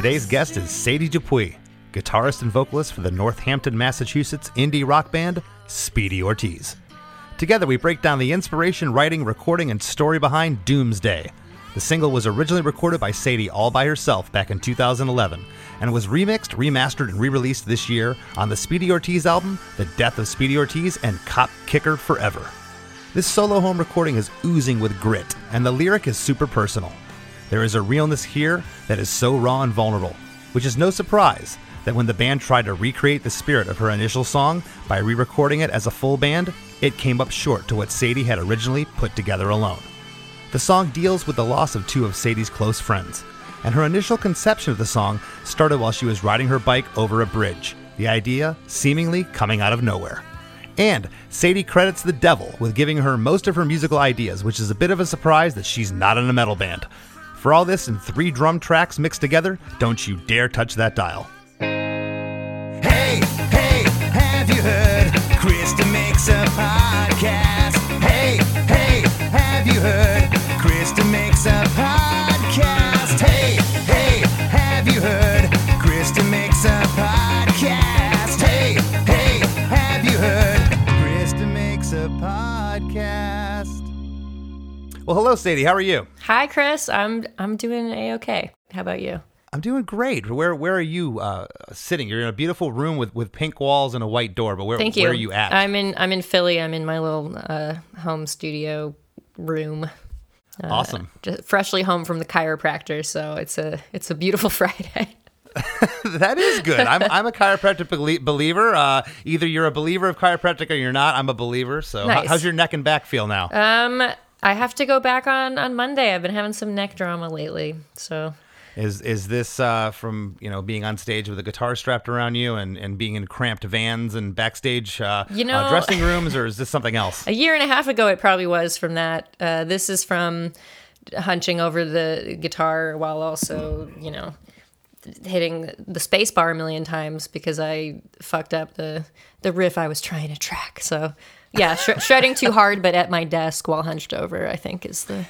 Today's guest is Sadie Dupuis, guitarist and vocalist for the Northampton, Massachusetts indie rock band Speedy Ortiz. Together, we break down the inspiration, writing, recording, and story behind Doomsday. The single was originally recorded by Sadie all by herself back in 2011 and was remixed, remastered, and re released this year on the Speedy Ortiz album, The Death of Speedy Ortiz and Cop Kicker Forever. This solo home recording is oozing with grit, and the lyric is super personal. There is a realness here that is so raw and vulnerable, which is no surprise that when the band tried to recreate the spirit of her initial song by re recording it as a full band, it came up short to what Sadie had originally put together alone. The song deals with the loss of two of Sadie's close friends, and her initial conception of the song started while she was riding her bike over a bridge, the idea seemingly coming out of nowhere. And Sadie credits the devil with giving her most of her musical ideas, which is a bit of a surprise that she's not in a metal band. For all this and three drum tracks mixed together, don't you dare touch that dial. Hey, hey, have you heard? Krista makes a podcast. Well, hello, Sadie. How are you? Hi, Chris. I'm I'm doing a okay. How about you? I'm doing great. Where where are you uh, sitting? You're in a beautiful room with, with pink walls and a white door. But where Thank you. where are you at? I'm in I'm in Philly. I'm in my little uh, home studio room. awesome. Just freshly home from the chiropractor, so it's a it's a beautiful Friday. that is good. I'm I'm a chiropractic belie- believer. Uh, either you're a believer of chiropractic or you're not. I'm a believer. So Nice. how's your neck and back feel now? Um, I have to go back on on Monday. I've been having some neck drama lately, so Is is this uh, from you know being on stage with a guitar strapped around you and, and being in cramped vans and backstage uh, You uh, know- dressing rooms, or is this something else? a year and a half ago it probably was from that. Uh, this is from hunching over the guitar while also you know hitting the space bar a million times because I fucked up the the riff I was trying to track. So yeah, sh- shredding too hard, but at my desk while hunched over, I think is the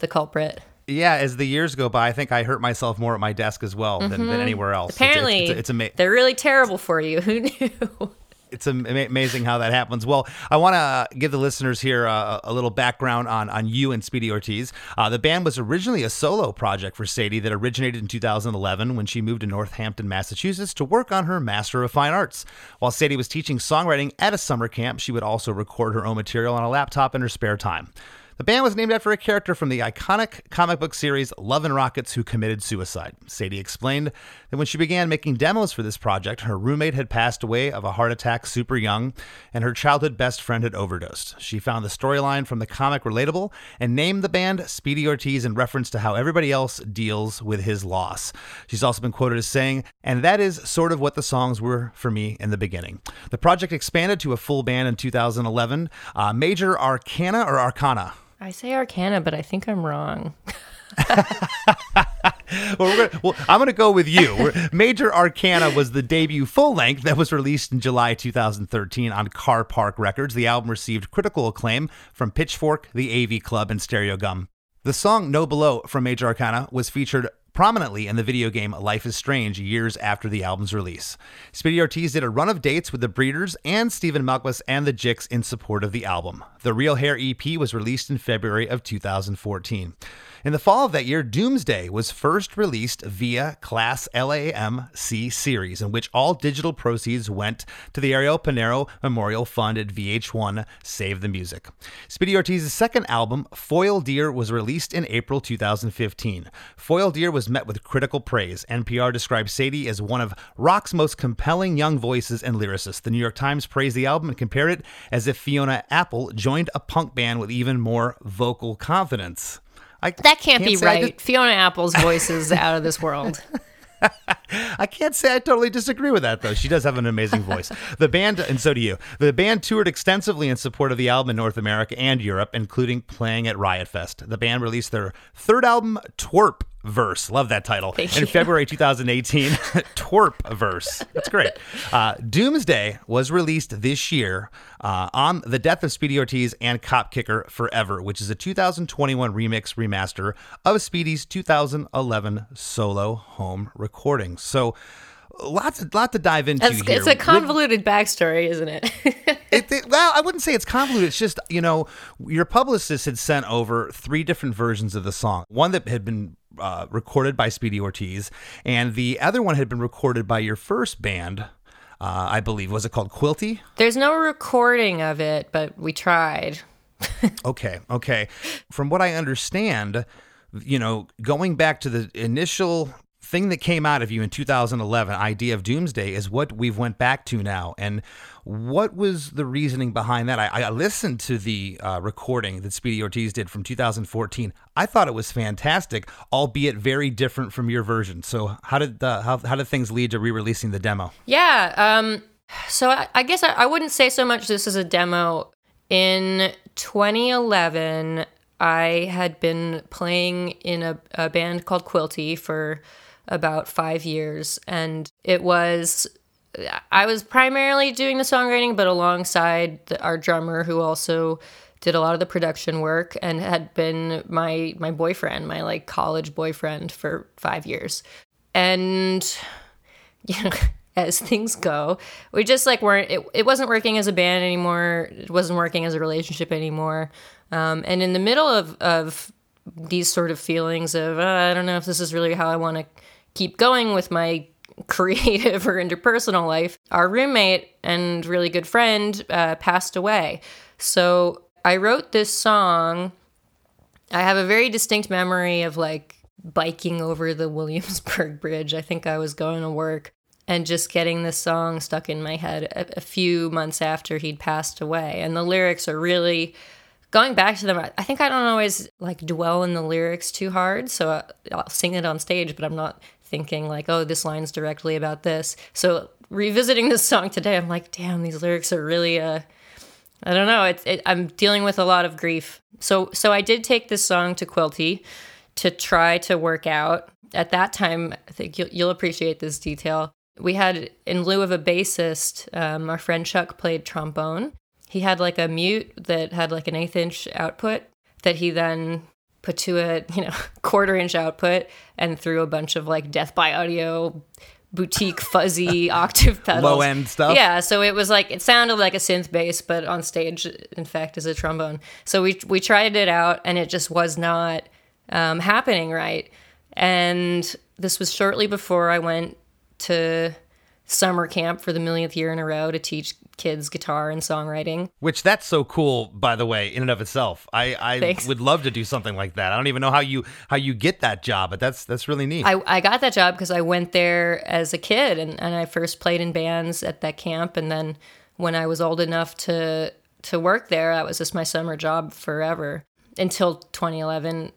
the culprit. Yeah, as the years go by, I think I hurt myself more at my desk as well than, than anywhere else. It's- Mm-hmm. Apparently, it's, it's, it's, ama- they're really terrible for you. Who knew? It's amazing how that happens. Well, I want to give the listeners here uh, a little background on, on you and Speedy Ortiz. Uh, the band was originally a solo project for Sadie that originated in 2011 when she moved to Northampton, Massachusetts to work on her Master of Fine Arts. While Sadie was teaching songwriting at a summer camp, she would also record her own material on a laptop in her spare time. The band was named after a character from the iconic comic book series Love and Rockets who committed suicide. Sadie explained that when she began making demos for this project, her roommate had passed away of a heart attack super young, and her childhood best friend had overdosed. She found the storyline from the comic relatable and named the band Speedy Ortiz in reference to how everybody else deals with his loss. She's also been quoted as saying, and that is sort of what the songs were for me in the beginning. The project expanded to a full band in 2011. Uh, Major Arcana or Arcana? I say Arcana, but I think I'm wrong. well, gonna, well, I'm going to go with you. Major Arcana was the debut full length that was released in July 2013 on Car Park Records. The album received critical acclaim from Pitchfork, the AV Club, and Stereogum. The song No Below from Major Arcana was featured prominently in the video game Life is Strange years after the album's release. Speedy Ortiz did a run of dates with the Breeders and Stephen Malkmus and the Jicks in support of the album. The Real Hair EP was released in February of 2014. In the fall of that year, Doomsday was first released via Class LAMC series, in which all digital proceeds went to the Ariel Panero Memorial Fund at VH1 Save the Music. Speedy Ortiz's second album, Foil Deer, was released in April 2015. Foil Deer was met with critical praise. NPR described Sadie as one of rock's most compelling young voices and lyricists. The New York Times praised the album and compared it as if Fiona Apple joined a punk band with even more vocal confidence. I That can't, be say I right. Fiona Apple's voice is out of this world. I can't say I totally disagree with that, though. She does have an amazing voice. The band, and so do you. The band toured extensively in support of the album in North America and Europe, including playing at Riot Fest. The band released their third album, Twerp, Verse. Love that title. Thank In you. February 2018, Twerp Verse. That's great. Uh, Doomsday was released this year uh, on The Death of Speedy Ortiz and Cop Kicker Forever, which is a 2021 remix remaster of Speedy's 2011 solo home recording. So, lots, lot to dive into It's, here. it's a convoluted backstory, isn't it? It, it- well, I wouldn't say it's convoluted. It's just, you know, your publicist had sent over three different versions of the song. One that had been uh, recorded by Speedy Ortiz, and the other one had been recorded by your first band, uh, I believe. Was it called Quilty? There's no recording of it, but we tried. Okay, okay. From what I understand, you know, going back to the initial thing that came out of you in 2011, idea of Doomsday, is what we've went back to now. And what was the reasoning behind that? I, I listened to the uh, recording that Speedy Ortiz did from 2014. I thought it was fantastic, albeit very different from your version. So how did the, how how did things lead to re-releasing the demo? Yeah. Um, so I, I guess I, I wouldn't say so much this is a demo. In 2011, I had been playing in a, a band called Quilty for about five years, and it was. I was primarily doing the songwriting, but alongside the, our drummer, who also did a lot of the production work and had been my my boyfriend, my like college boyfriend for five years, and you know, as things go, we just like weren't. It, it wasn't working as a band anymore. It wasn't working as a relationship anymore. Um, and in the middle of of these sort of feelings of uh, I don't know if this is really how I want to keep going with my creative or interpersonal life, our roommate and really good friend uh, passed away. So I wrote this song. I have a very distinct memory of like biking over the Williamsburg Bridge. I think I was going to work and just getting this song stuck in my head a, a few months after he'd passed away. And the lyrics are really going back to them. I- I think I don't always like dwell in the lyrics too hard. So I'll sing it on stage, but I'm not thinking like, oh, this line's directly about this. So revisiting this song today, I'm like, damn, these lyrics are really, uh, I don't know. It's it, I'm dealing with a lot of grief. So so I did take this song to Quilty to try to work out. At that time, I think you'll, you'll appreciate this detail. We had in lieu of a bassist, um, our friend Chuck played trombone. He had like a mute that had like an eighth inch output that he then put to a you know quarter inch output and threw a bunch of like Death by Audio boutique fuzzy octave pedals. Low end stuff? yeah so it was like it sounded like a synth bass but on stage in fact is a trombone. So we we tried it out and it just was not um, happening right. And this was shortly before i went to summer camp for the millionth year in a row to teach kids guitar and songwriting Which that's so cool, by the way, in and of itself. I, I Thanks. would love to do something like that. I don't even know how you how you get that job, but that's that's really neat. I, I got that job because I went there as a kid and, and I first played in bands at that camp. And then when I was old enough to, to work there, that was just my summer job forever until 2011.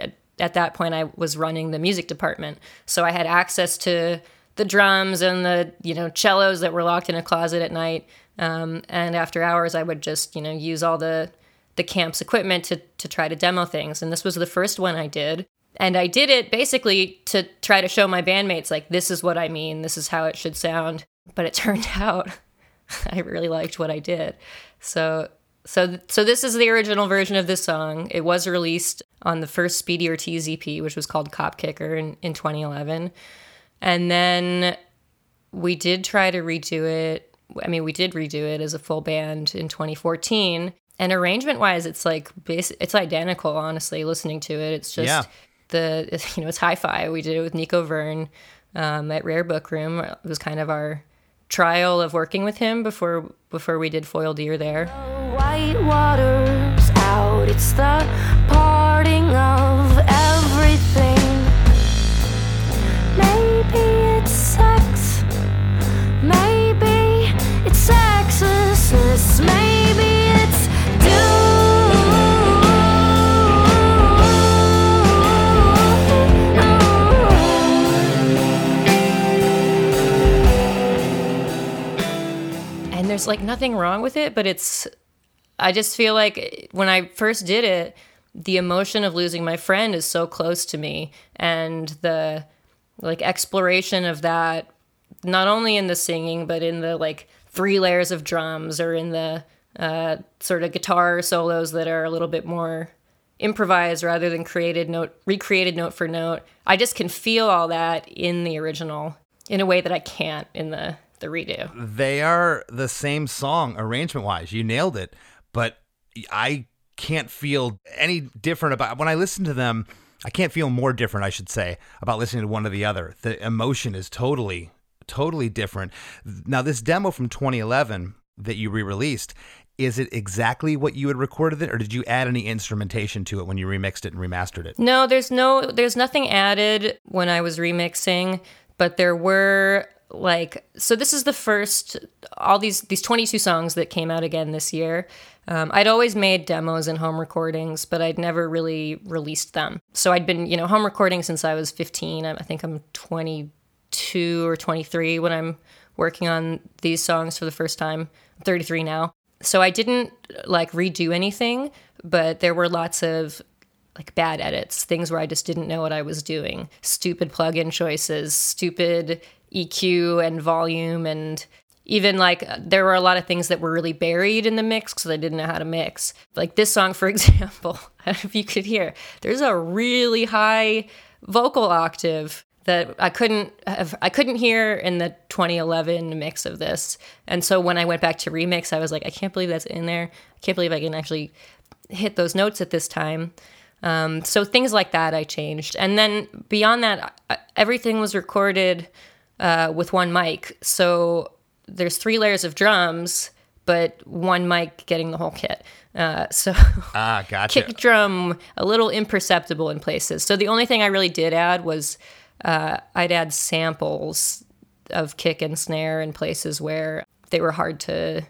At, at that point, I was running the music department. So I had access to the drums and the, you know, cellos that were locked in a closet at night. Um, and after hours, I would just, you know, use all the, the camp's equipment to, to try to demo things. And this was the first one I did. And I did it basically to try to show my bandmates, like, this is what I mean, this is how it should sound. But it turned out I really liked what I did. So, so, so this is the original version of this song. It was released on the first Speedy Ortiz EP, which was called Cop Kicker in, in 2011. And then we did try to redo it. I mean, we did redo it as a full band in 2014. And arrangement wise, it's like bas- it's identical. Honestly, listening to it, it's just Yeah. the you know it's hi-fi. We did it with Nico Vernhes um, at Rare Book Room. It was kind of our trial of working with him before before we did Foil Deer there. White water's out, it's the there's like nothing wrong with it but it's i just feel like when i first did it the emotion of losing my friend is so close to me and the like exploration of that not only in the singing but in the like three layers of drums or in the uh, sort of guitar solos that are a little bit more improvised rather than created note recreated note for note i just can feel all that in the original in a way that i can't in the the redo They are the same song arrangement wise. You nailed it. But I can't feel any different about when I listen to them. I can't feel more different, I should say, about listening to one or the other. The emotion is totally, totally different. Now, this demo from 2011 that you re released, is it exactly what you had recorded it, or did you add any instrumentation to it when you remixed it and remastered it? No, there's no there's nothing added when I was remixing, but there were like so this is the first all these these 22 songs that came out again this year. Um, I'd always made demos and home recordings, but I'd never really released them. So I'd been, you know, home recording since I was 15. I think I'm 22 or 23 when I'm working on these songs for the first time. I'm 33 now. So I didn't like redo anything, but there were lots of like bad edits, things where I just didn't know what I was doing, stupid plugin choices, stupid EQ and volume, and even like there were a lot of things that were really buried in the mix because I didn't know how to mix. Like this song, for example, if you could hear, there's a really high vocal octave that I couldn't have I couldn't hear in the 2011 mix of this. And so when I went back to remix, I was like, I can't believe that's in there. I can't believe I can actually hit those notes at this time. Um, so things like that I changed. And then beyond that, everything was recorded uh, with one mic. So there's three layers of drums, but one mic getting the whole kit. Uh, so Ah, gotcha. kick drum a little imperceptible in places. So the only thing I really did add was uh, I'd add samples of kick and snare in places where they were hard to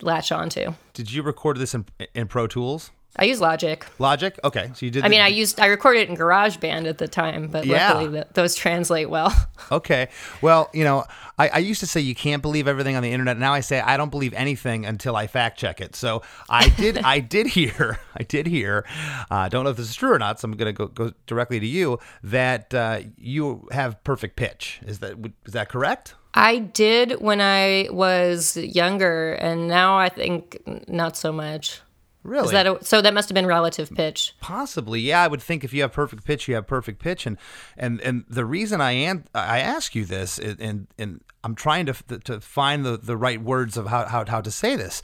latch onto. Did you record this in, in Pro Tools? I use Logic. Logic? Okay, so you did. I the- mean, I used I recorded it in GarageBand at the time, but Yeah. luckily th- those translate well. Okay. Well, you know, I, I used to say you can't believe everything on the internet. Now I say I don't believe anything until I fact check it. So I did. I did hear. I did hear. I uh, don't know if this is true or not. So I'm going to go go directly to you. That uh, you have perfect pitch. Is that is that correct? I did when I was younger, and now I think not so much. Really? Is that a, so? That must have been relative pitch. Possibly, yeah. I would think if you have perfect pitch, you have perfect pitch, and and and the reason I am I ask you this, and and, and I'm trying to to find the, the right words of how, how how to say this.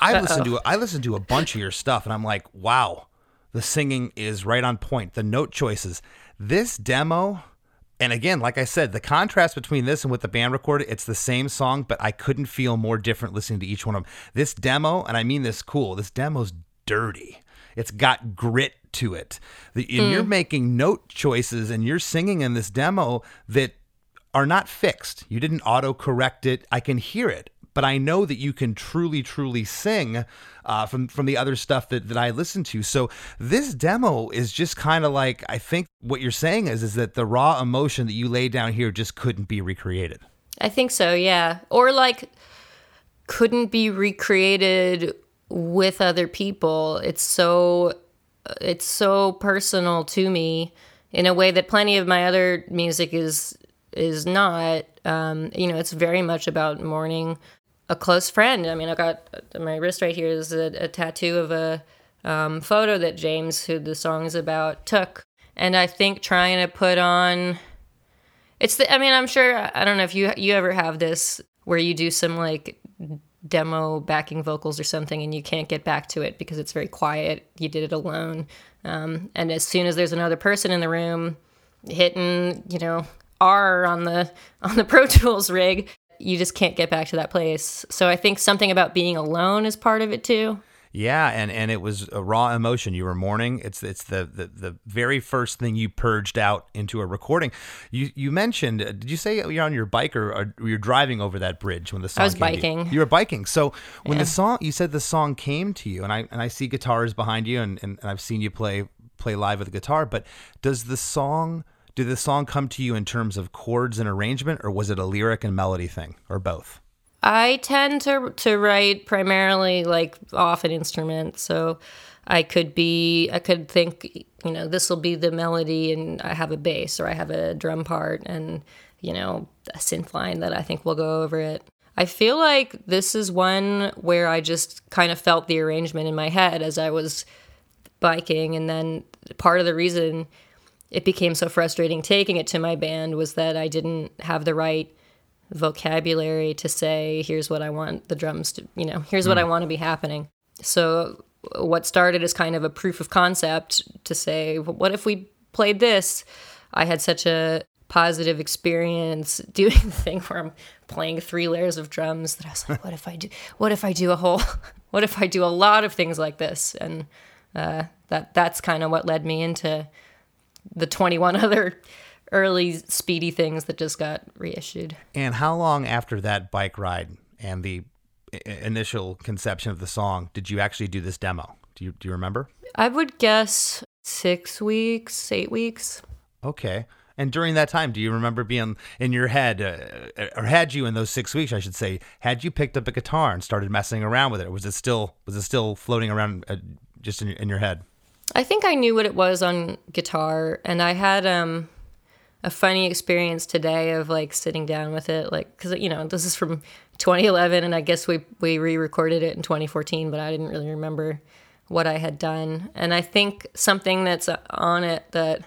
I listen to I listen to a bunch of your stuff, and I'm like, wow, the singing is right on point. The note choices, this demo. And again, like I said, the contrast between this and what the band recorded, it's the same song, but I couldn't feel more different listening to each one of them. This demo, and I mean this cool, this demo's dirty. It's got grit to it. The, and hmm. you're making note choices and you're singing in this demo that are not fixed. You didn't auto correct it. I can hear it, but I know that you can truly, truly sing uh, from from the other stuff that, that I listen to. So this demo is just kind of like I think what you're saying is is that the raw emotion that you laid down here just couldn't be recreated. I think so, yeah. Or like couldn't be recreated with other people. It's so it's so personal to me in a way that plenty of my other music is is not. Um, you know, it's very much about mourning a close friend. I mean, I got my wrist right here is a, a tattoo of a um, photo that James, who the song is about, took, and I think trying to put on it's the. I mean, I'm sure. I don't know if you you ever have this where you do some like demo backing vocals or something, and you can't get back to it because it's very quiet. You did it alone, um, and as soon as there's another person in the room hitting, you know, R on the on the Pro Tools rig, you just can't get back to that place. So I think something about being alone is part of it too. Yeah, and, and it was a raw emotion. You were mourning. It's it's the, the, the very first thing you purged out into a recording. You you mentioned. uh, Did you say you're on your bike or, or you're driving over that bridge when the song? I was came to you? biking. You were biking. So when Yeah. the song, you said the song came to you, and I and I see guitars behind you, and, and, and I've seen you play play live with a guitar. But does the song? Did the song come to you in terms of chords and arrangement, or was it a lyric and melody thing, or both? I tend to to write primarily like off an instrument, so I could be I could think you know this will be the melody, and I have a bass or I have a drum part, and you know a synth line that I think will go over it. I feel like this is one where I just kind of felt the arrangement in my head as I was biking, and then part of the reason it became so frustrating taking it to my band was that I didn't have the right vocabulary to say here's what I want the drums to you know here's what I want to be happening. So what started as kind of a proof of concept to say what if we played this? I had such a positive experience doing the thing where I'm playing three layers of drums that I was like what if I do what if I do a whole what if I do a lot of things like this and uh, that that's kind of what led me into the 21 other early speedy things that just got reissued. And how long after that bike ride and the i- initial conception of the song did you actually do this demo? Do you do you remember? I would guess six weeks, eight weeks. Okay. And during that time, do you remember being in your head, uh, or had you in those six weeks, I should say, had you picked up a guitar and started messing around with it? Was it still was it still floating around uh, just in, in your head? I think I knew what it was on guitar, and I had um, a funny experience today of like sitting down with it, like because you know this is from 2011, and I guess we we re-recorded it in 2014, but I didn't really remember what I had done, and I think something that's on it that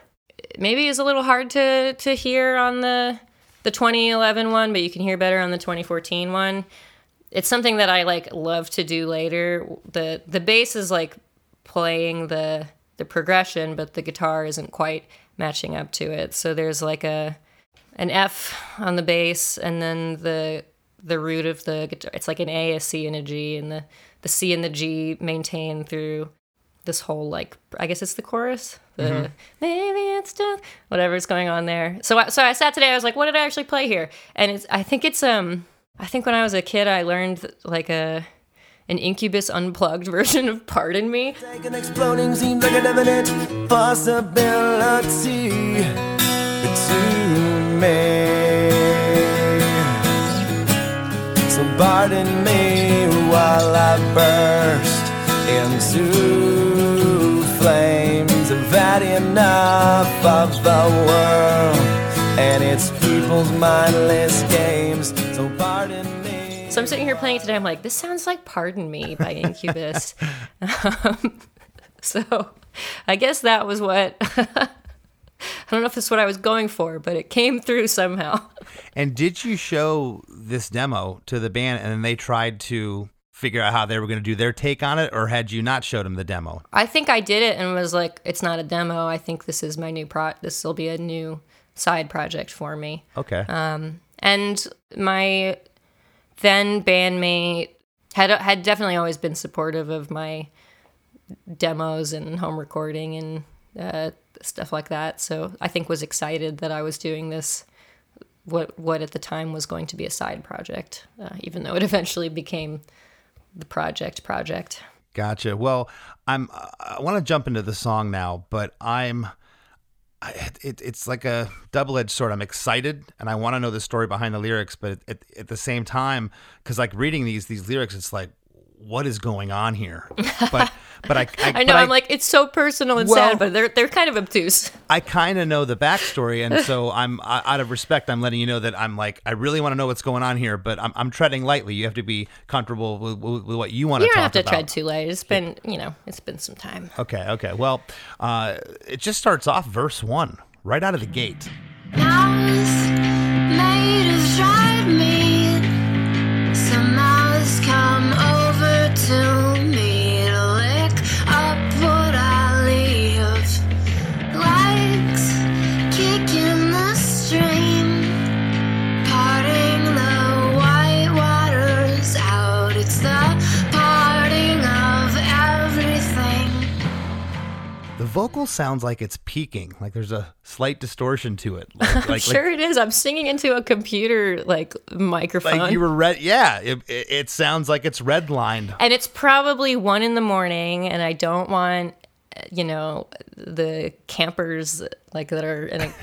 maybe is a little hard to to hear on the the 2011 one, but you can hear better on the 2014 one. It's something that I like love to do later. the The bass is like playing the the progression, but the guitar isn't quite matching up to it. So there's like a an F on the bass, and then the the root of the guitar. It's like an A, a C, and a G, and the the C and the G maintain through this whole like I guess it's the chorus. The maybe it's just whatever's going on there. So I, so I sat today. I was like, what did I actually play here? And it's I think it's um I think when I was a kid I learned like a an Incubus unplugged version of Pardon Me. Like an exploding seems like an evident possibility to me. So pardon me while I burst into flames. I've had enough of the world and its people's mindless games. So pardon me. So I'm sitting here playing it today. I'm like, this sounds like Pardon Me by Incubus. um, so I guess that was what. I don't know if this is what I was going for, but it came through somehow. And did you show this demo to the band and then they tried to figure out how they were going to do their take on it, or had you not showed them the demo? I think I did it and was like, it's not a demo. I think this is my new pro. This will be a new side project for me. Okay. Um, And my then bandmate had had definitely always been supportive of my demos and home recording and uh, stuff like that. So I think was excited that I was doing this. What what at the time was going to be a side project, uh, even though it eventually became the project project. Gotcha. Well, I'm. I want to jump into the song now, but I'm. It, it's like a double-edged sword. I'm excited and I want to know the story behind the lyrics, but at, at the same time, because like reading these these lyrics, it's like, what is going on here? But but I I, I know I'm like it's so personal and Well- sad, but they're they're kind of obtuse. I kind of know the backstory, and so I'm I, out of respect. I'm letting you know that I'm like I really want to know what's going on here, but I'm, I'm treading lightly. You have to be comfortable with, with, with what you want to. You to don't talk have to about. tread too light. It's been you know it's been some time. Okay, okay. Well, uh, it just starts off verse one, right out of the gate. Vocal sounds like it's peaking, like there's a slight distortion to it. Like, like, sure it is. I'm singing into a computer like microphone. like you were red. Yeah, it, it, it sounds like it's redlined. and it's probably one in the morning and I don't want you know, the campers like that are in a,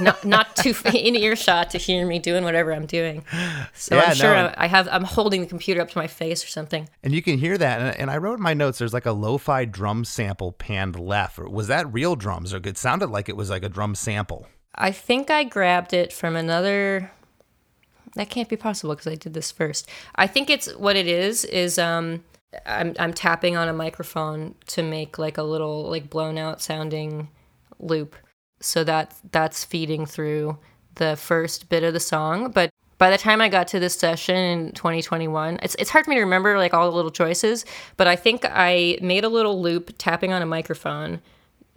not not too in earshot to hear me doing whatever I'm doing. So Yeah, I'm sure no. I, I have I'm holding the computer up to my face or something. And you can hear that. And, and I wrote in my notes, there's like a lo-fi drum sample panned left. Was that real drums? Or it sounded like it was like a drum sample. I think I grabbed it from another. That can't be possible because I did this first. I think it's what it is. Is um, I'm I'm tapping on a microphone to make like a little like blown out sounding loop, so that that's feeding through the first bit of the song. But by the time I got to this session in 2021, it's it's hard for me to remember like all the little choices. But I think I made a little loop tapping on a microphone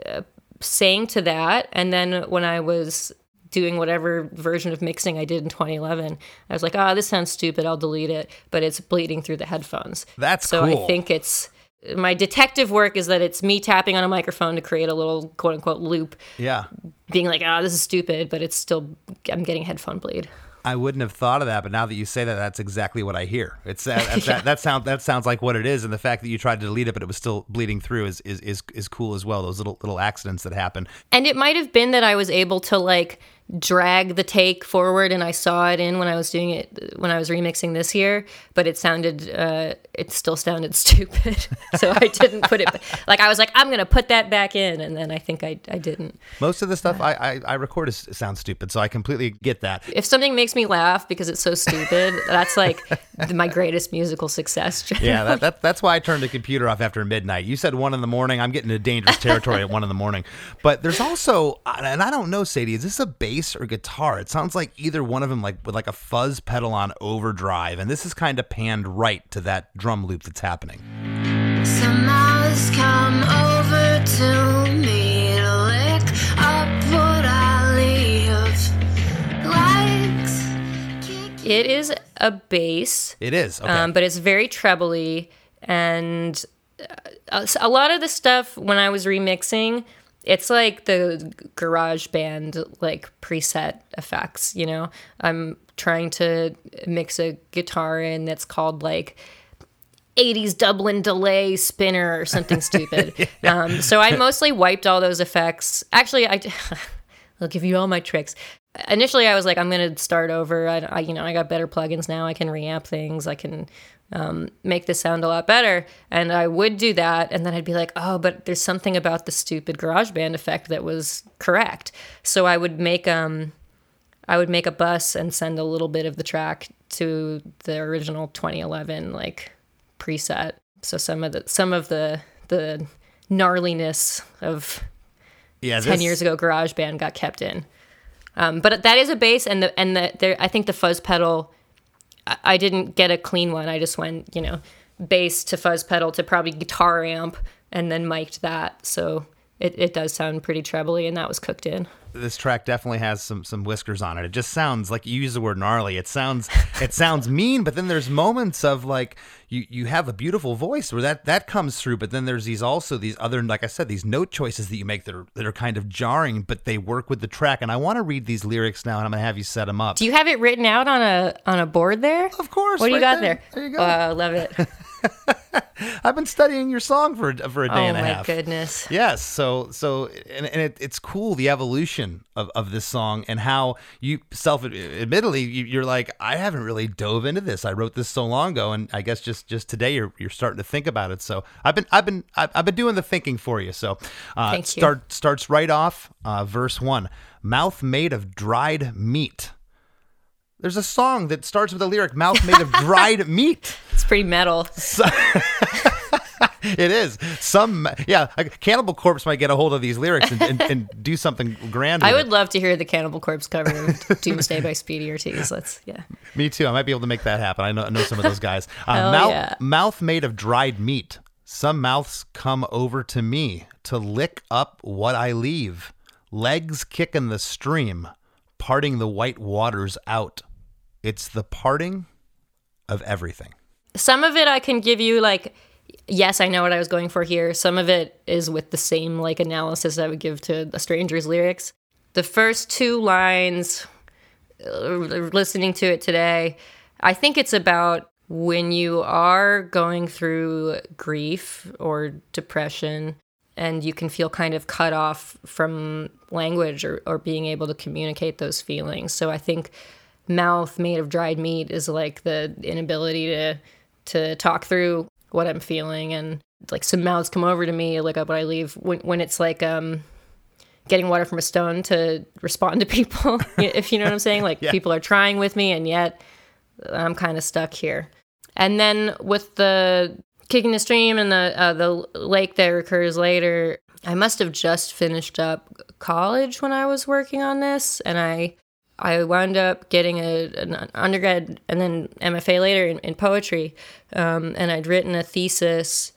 uh, saying to that and then when i was doing whatever version of mixing i did in 2011 i was like oh this sounds stupid i'll delete it but it's bleeding through the headphones That's so cool. i think it's my detective work is that it's me tapping on a microphone to create a little quote unquote loop Yeah. being like oh this is stupid but it's still i'm getting headphone bleed I wouldn't have thought of that, but now that you say that, that's exactly what I hear. It's that that, that, that sound that sounds like what it is, and the fact that you tried to delete it, but it was still bleeding through is is is, is cool as well. Those little little accidents that happen. And it might have been that I was able to like drag the take forward and I saw it in when I was doing it when I was remixing this year, but it sounded uh it still sounded stupid. so I didn't put it like I was like I'm to put that back in and then I think I I didn't. Most of the stuff I, I, I record is, sounds stupid, so I completely get that. If something makes me laugh because it's so stupid, that's like my greatest musical success. Yeah, that, that, that's why I turned the computer off after midnight. You said one in the morning. I'm getting into dangerous territory at one in the morning. But there's also, and I don't know, Sadie, is this a bass or guitar? It sounds like either one of them, like with like a fuzz pedal on overdrive, and this is kind of panned right to that drum loop that's happening. Some mouths come over to me to lick up what I leave. Likes It is a bass. It is. Okay. um, but it's very trebly and uh, a lot of the stuff when I was remixing, it's like the GarageBand like preset effects, you know. I'm trying to mix a guitar in that's called like 80s Dublin delay spinner or something stupid. um, so I mostly wiped all those effects. Actually, I I'll give you all my tricks. Initially, I was like, I'm gonna start over. I, I you know, I got better plugins now. I can reamp things. I can um, make this sound a lot better. And I would do that, and then I'd be like, oh, but there's something about the stupid GarageBand effect that was correct. So I would make um, I would make a bus and send a little bit of the track to the original 2011 like preset. So some of the some of the the gnarliness of yeah, 10 this- years ago GarageBand got kept in. Um, but that is a bass and the and the there I think the fuzz pedal I, didn't get a clean one. I just went, you know, bass to fuzz pedal to probably guitar amp and then mic'd that. So it, it does sound pretty trebly and that was cooked in. this track definitely has some some whiskers on it. It just sounds like you use the word gnarly. It sounds it sounds mean, but then there's moments of like you you have a beautiful voice where that that comes through, but then there's these also these other like I said these note choices that you make that are that are kind of jarring, but they work with the track. And I want to read these lyrics now, and I'm gonna have you set them up. Do you have it written out on a on a board there? Of course, What do you got there? there. There you go. Oh, love it. I've been studying your song for for a day oh and a my half. goodness. Yes, so so and, and it, it's cool the evolution of, of this song and how you self admittedly you, you're like I haven't really dove into this. I wrote this so long ago, and I guess just just today you're you're starting to think about it. So I've been I've been I've, I've been doing the thinking for you. So uh, Thank you. start starts right off uh, verse one. Mouth made of dried meat. There's a song that starts with a lyric, "Mouth made of dried meat." It's pretty metal. It is some, yeah. A Cannibal Corpse might get a hold of these lyrics and, and, and do something grand. I would love to hear the Cannibal Corpse cover of Doomsday by Speedy Ortiz. Let's yeah. Me too. I might be able to make that happen. I know, I know some of those guys. Uh, mouth, yeah. mouth made of dried meat. Some mouths come over to me to lick up what I leave. Legs kicking the stream, parting the white waters out. It's the parting of everything. Some of it I can give you like yes, I know what I was going for here. Some of it is with the same like analysis I would give to a stranger's lyrics. The first two lines uh, listening to it today, I think it's about when you are going through grief or depression and you can feel kind of cut off from language or, or being able to communicate those feelings. So I think mouth made of dried meat is like the inability to to talk through what I'm feeling and like some mouths come over to me like when I leave when when it's like um getting water from a stone to respond to people if you know what I'm saying like Yeah. people are trying with me and yet I'm kind of stuck here. And then with the kicking the stream and the uh, the lake that recurs later, I must have just finished up college when I was working on this, and I I wound up getting a, an undergrad and then MFA later in, in poetry, um, and I'd written a thesis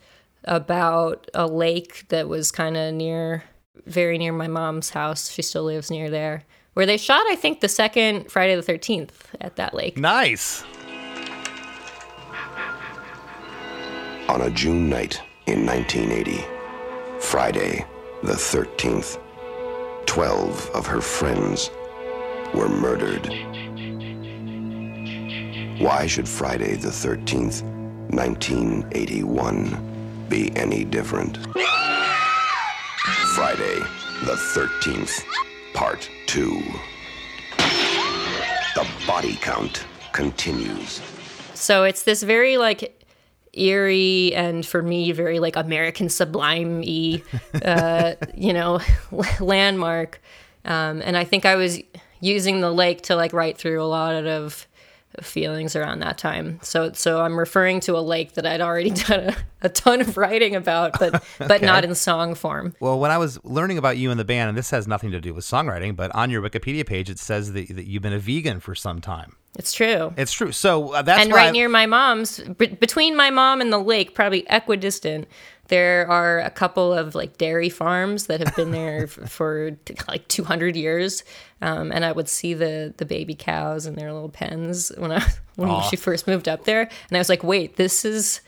about a lake that was kind of near, very near my mom's house. She still lives near there, where they shot I think the second Friday the Thirteenth at that lake. Nice. On a June night in 1980, Friday the 13th, 12 of her friends were murdered. Why should Friday the 13th, 1981 be any different? Friday the 13th, Part 2. The body count continues. So it's this very like eerie and for me very like American sublime y, uh, you know, landmark. Um, and I think I was using the lake to like write through a lot of feelings around that time. So so I'm referring to a lake that I'd already done a, a ton of writing about, but but not in song form. Well, when I was learning about you and the band, and this has nothing to do with songwriting, but on your Wikipedia page it says that, that you've been a vegan for some time. It's true. It's true. So uh, that's and right I- near my mom's b- between my mom and the lake probably equidistant there are a couple of like dairy farms that have been there f- for t- like 200 years um, and i would see the the baby cows in their little pens when i when she first moved up there and i was like wait this is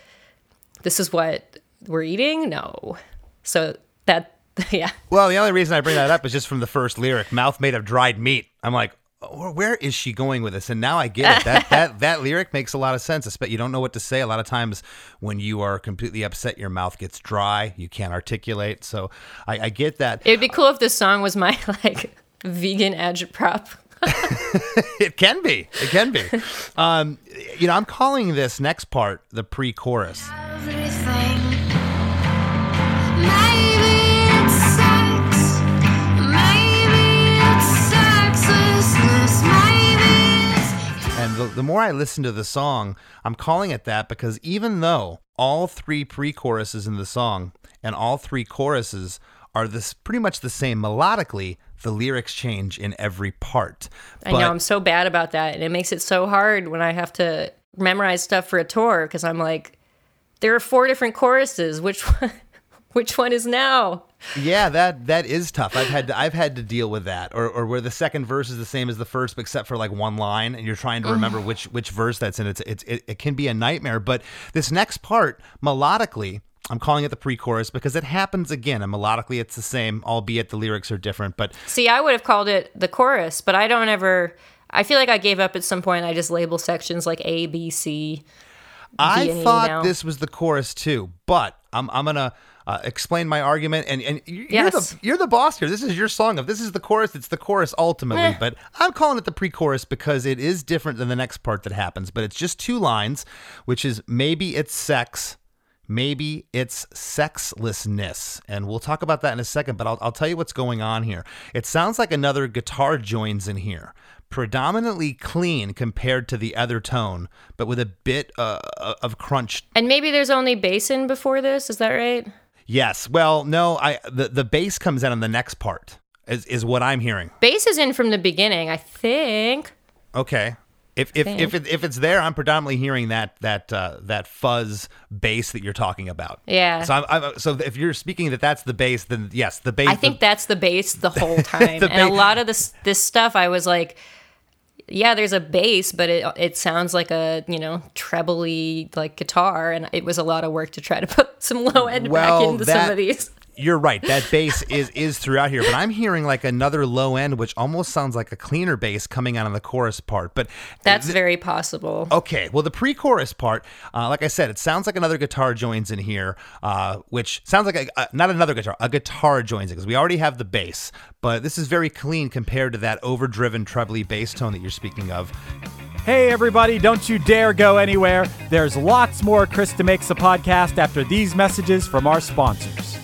this is what we're eating? No. So that yeah. Well, the only reason I bring that up is just from the first lyric, "Mouth made of dried meat." I'm like, oh, where is she going with this? And now I get it. That that that lyric makes a lot of sense. But you don't know what to say. A lot of times, when you are completely upset, your mouth gets dry. You can't articulate. So I, I get that. it'd be cool if this song was my like vegan agitprop It can be. It can be. Um, you know, I'm calling this next part the pre-chorus. everything. The, more I listen to the song, I'm calling it that because even though all three pre-choruses in the song and all three choruses are this pretty much the same melodically, the lyrics change in every part. I know I'm so bad about that, and it makes it so hard when I have to memorize stuff for a tour because I'm like, there are four different choruses. Which one? Which one is now? Yeah, that that is tough. I've had to, I've had to deal with that, or or where the second verse is the same as the first, except for like one line, and you're trying to remember mm. which which verse that's in. It's it's it, it can be a nightmare. But this next part, melodically, I'm calling it the pre-chorus because it happens again, and melodically it's the same, albeit the lyrics are different. But See, I would have called it the chorus, but I don't ever. I feel like I gave up at some point. I just label sections like A, B, C. I thought now. this was the chorus too, but I'm I'm gonna uh, explain my argument. And and you- you're Yes. the you're the boss here. This is your song. If this is the chorus, it's the chorus ultimately. Eh. But I'm calling it the pre-chorus because it is different than the next part that happens. But it's just two lines, which is maybe it's sex. Maybe it's sexlessness. And we'll talk about that in a second, but I'll, I'll tell you what's going on here. It sounds like another guitar joins in here predominantly clean compared to the other tone, but with a bit uh, of crunch. And maybe there's only bass in before this. Is that right? Yes. Well, no, I the, the bass comes in on the next part. Is, is what I'm hearing. Bass is in from the beginning, I think. Okay. If if Think. if, it, if it's there, I'm predominantly hearing that that uh, that fuzz bass that you're talking about. Yeah. So I'm, I'm so if you're speaking that that's the bass, then yes, the bass. I think that's the bass the whole time. The and a lot of this this stuff I was like yeah, there's a bass, but it it sounds like a, you know, trebly like guitar and it was a lot of work to try to put some low end Well, back into that- some of these. You're right. That bass is is throughout here, but I'm hearing like another low end, which almost sounds like a cleaner bass coming out on the chorus part. But That's th- very possible. Okay, well, the pre-chorus part, uh, like I said, it sounds like another guitar joins in here, uh, which sounds like a, a, not another guitar, a guitar joins in because we already have the bass. But this is very clean compared to that overdriven trebly bass tone that you're speaking of. Hey, everybody, don't you dare go anywhere. There's lots more Krista Makes a Podcast after these messages from our sponsors.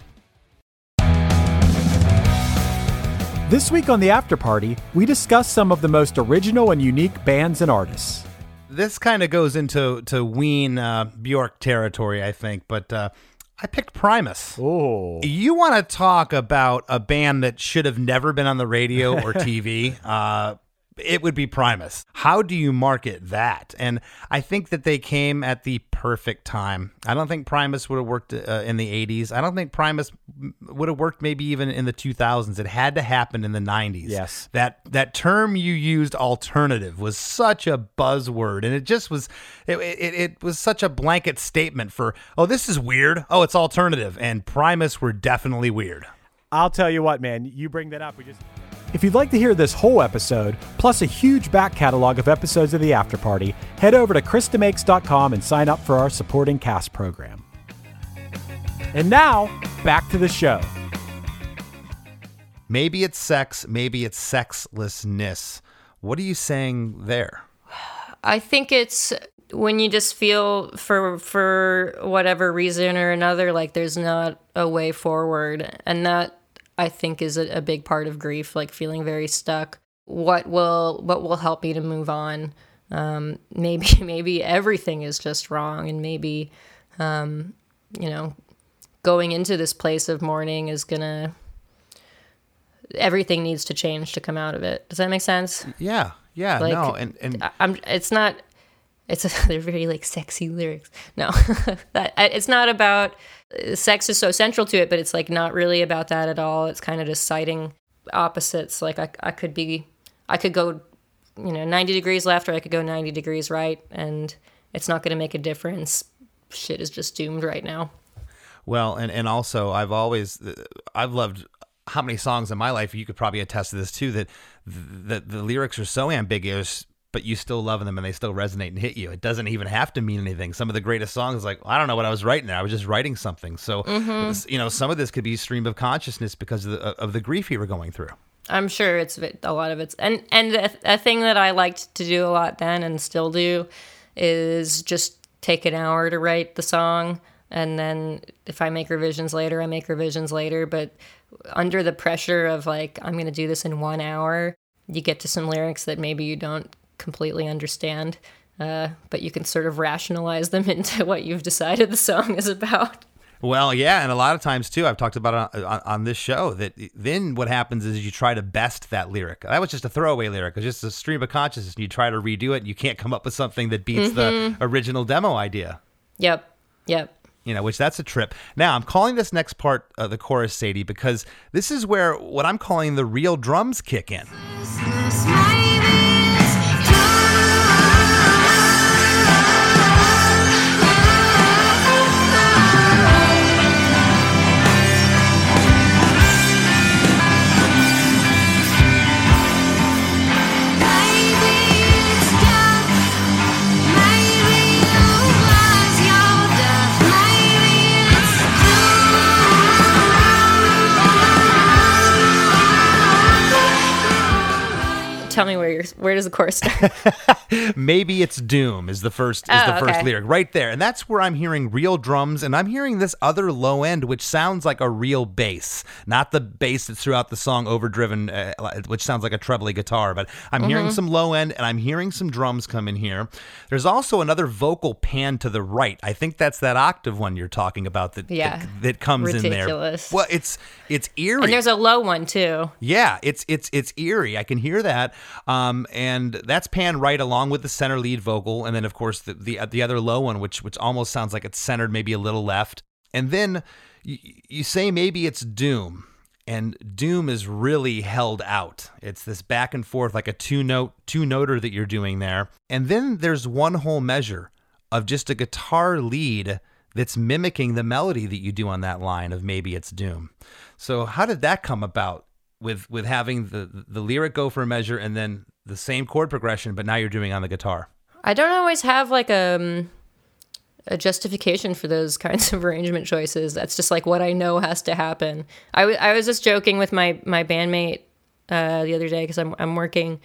This week on the After Party, we discuss some of the most original and unique bands and artists. This kind of goes into to Ween uh, Bjork territory, I think, but uh, I picked Primus. Oh. You want to talk about a band that should have never been on the radio or TV? uh, it would be Primus. How do you market that? And I think that they came at the perfect time. I don't think Primus would have worked uh, in the 80s. I don't think Primus would have worked maybe even in the 2000s. It had to happen in the 90s. Yes. That that term you used alternative was such a buzzword and it just was it, it, it was such a blanket statement for oh this is weird. Oh it's alternative and Primus were definitely weird. I'll tell you what, man, you bring that up. We just. If you'd like to hear this whole episode, plus a huge back catalog of episodes of the After Party, head over to KristaMakes.com and sign up for our supporting cast program. And now, back to the show. Maybe it's sex, maybe it's sexlessness. What are you saying there? I think it's when you just feel for for whatever reason or another like there's not a way forward and that I think is a, a big part of grief like feeling very stuck. What will what will help me to move on? Um, maybe maybe everything is just wrong and maybe um, you know going into this place of mourning is gonna everything needs to change to come out of it. Does that make sense? Yeah, yeah, like no, and and I'm it's not it's a, they're very like sexy lyrics. No, that it's not about sex is so central to it, but it's like not really about that at all. It's kind of just citing opposites. Like I I could be I could go you know 90 degrees left or I could go 90 degrees right and it's not going to make a difference. Shit is just doomed right now. Well, and and also I've always I've loved how many songs in my life you could probably attest to this too that that the lyrics are so ambiguous but you still love them and they still resonate and hit you. It doesn't even have to mean anything. Some of the greatest songs like I don't know what I was writing there. I was just writing something. So mm-hmm. this- you know, some of this could be stream of consciousness because of the, uh, of the grief you were going through. I'm sure it's a lot of it's and and a, a thing that I liked to do a lot then and still do is just take an hour to write the song and then if I make revisions later, I make revisions later. But under the pressure of like I'm gonna do this in one hour, you get to some lyrics that maybe you don't completely understand. Uh, but you can sort of rationalize them into what you've decided the song is about. Well, yeah, and a lot of times too, I've talked about it on, on, on this show that then what happens is you try to best that lyric. That was just a throwaway lyric. It was just a stream of consciousness, and you try to redo it, and you can't come up with something that beats the original demo idea. Yep. Yep. You know, which that's a trip. Now I'm calling this next part of the chorus, Sadie, because this is where what I'm calling the real drums kick in. Tell me where your where does the chorus start? maybe it's doom is the first is Oh, the first okay. lyric right there and that's where i'm hearing real drums and i'm hearing this other low end which sounds like a real bass not the bass that's throughout the song overdriven uh, which sounds like a trebly guitar but i'm hearing Mm-hmm. some low end and i'm hearing some drums come in here there's also another vocal pan to the right i think that's that octave one you're talking about that Yeah. that, that comes in there Ridiculous. well it's it's eerie And there's a low one too. yeah, it's it's it's eerie. I can hear that, um, and that's pan right along with the center lead vocal, and then of course the the, the other low one, which which almost sounds like it's centered maybe a little left, and then you, you say maybe it's doom, and doom is really held out. It's this back and forth like a two note two noter that you're doing there, and then there's one whole measure of just a guitar lead that's mimicking the melody that you do on that line of maybe it's doom. So how did that come about with with having the the lyric go for a measure and then the same chord progression but now you're doing on the guitar? I don't always have like a, um, a justification for those kinds of arrangement choices. That's just like what I know has to happen. I, w- I was just joking with my my bandmate uh, the other day because I'm I'm working.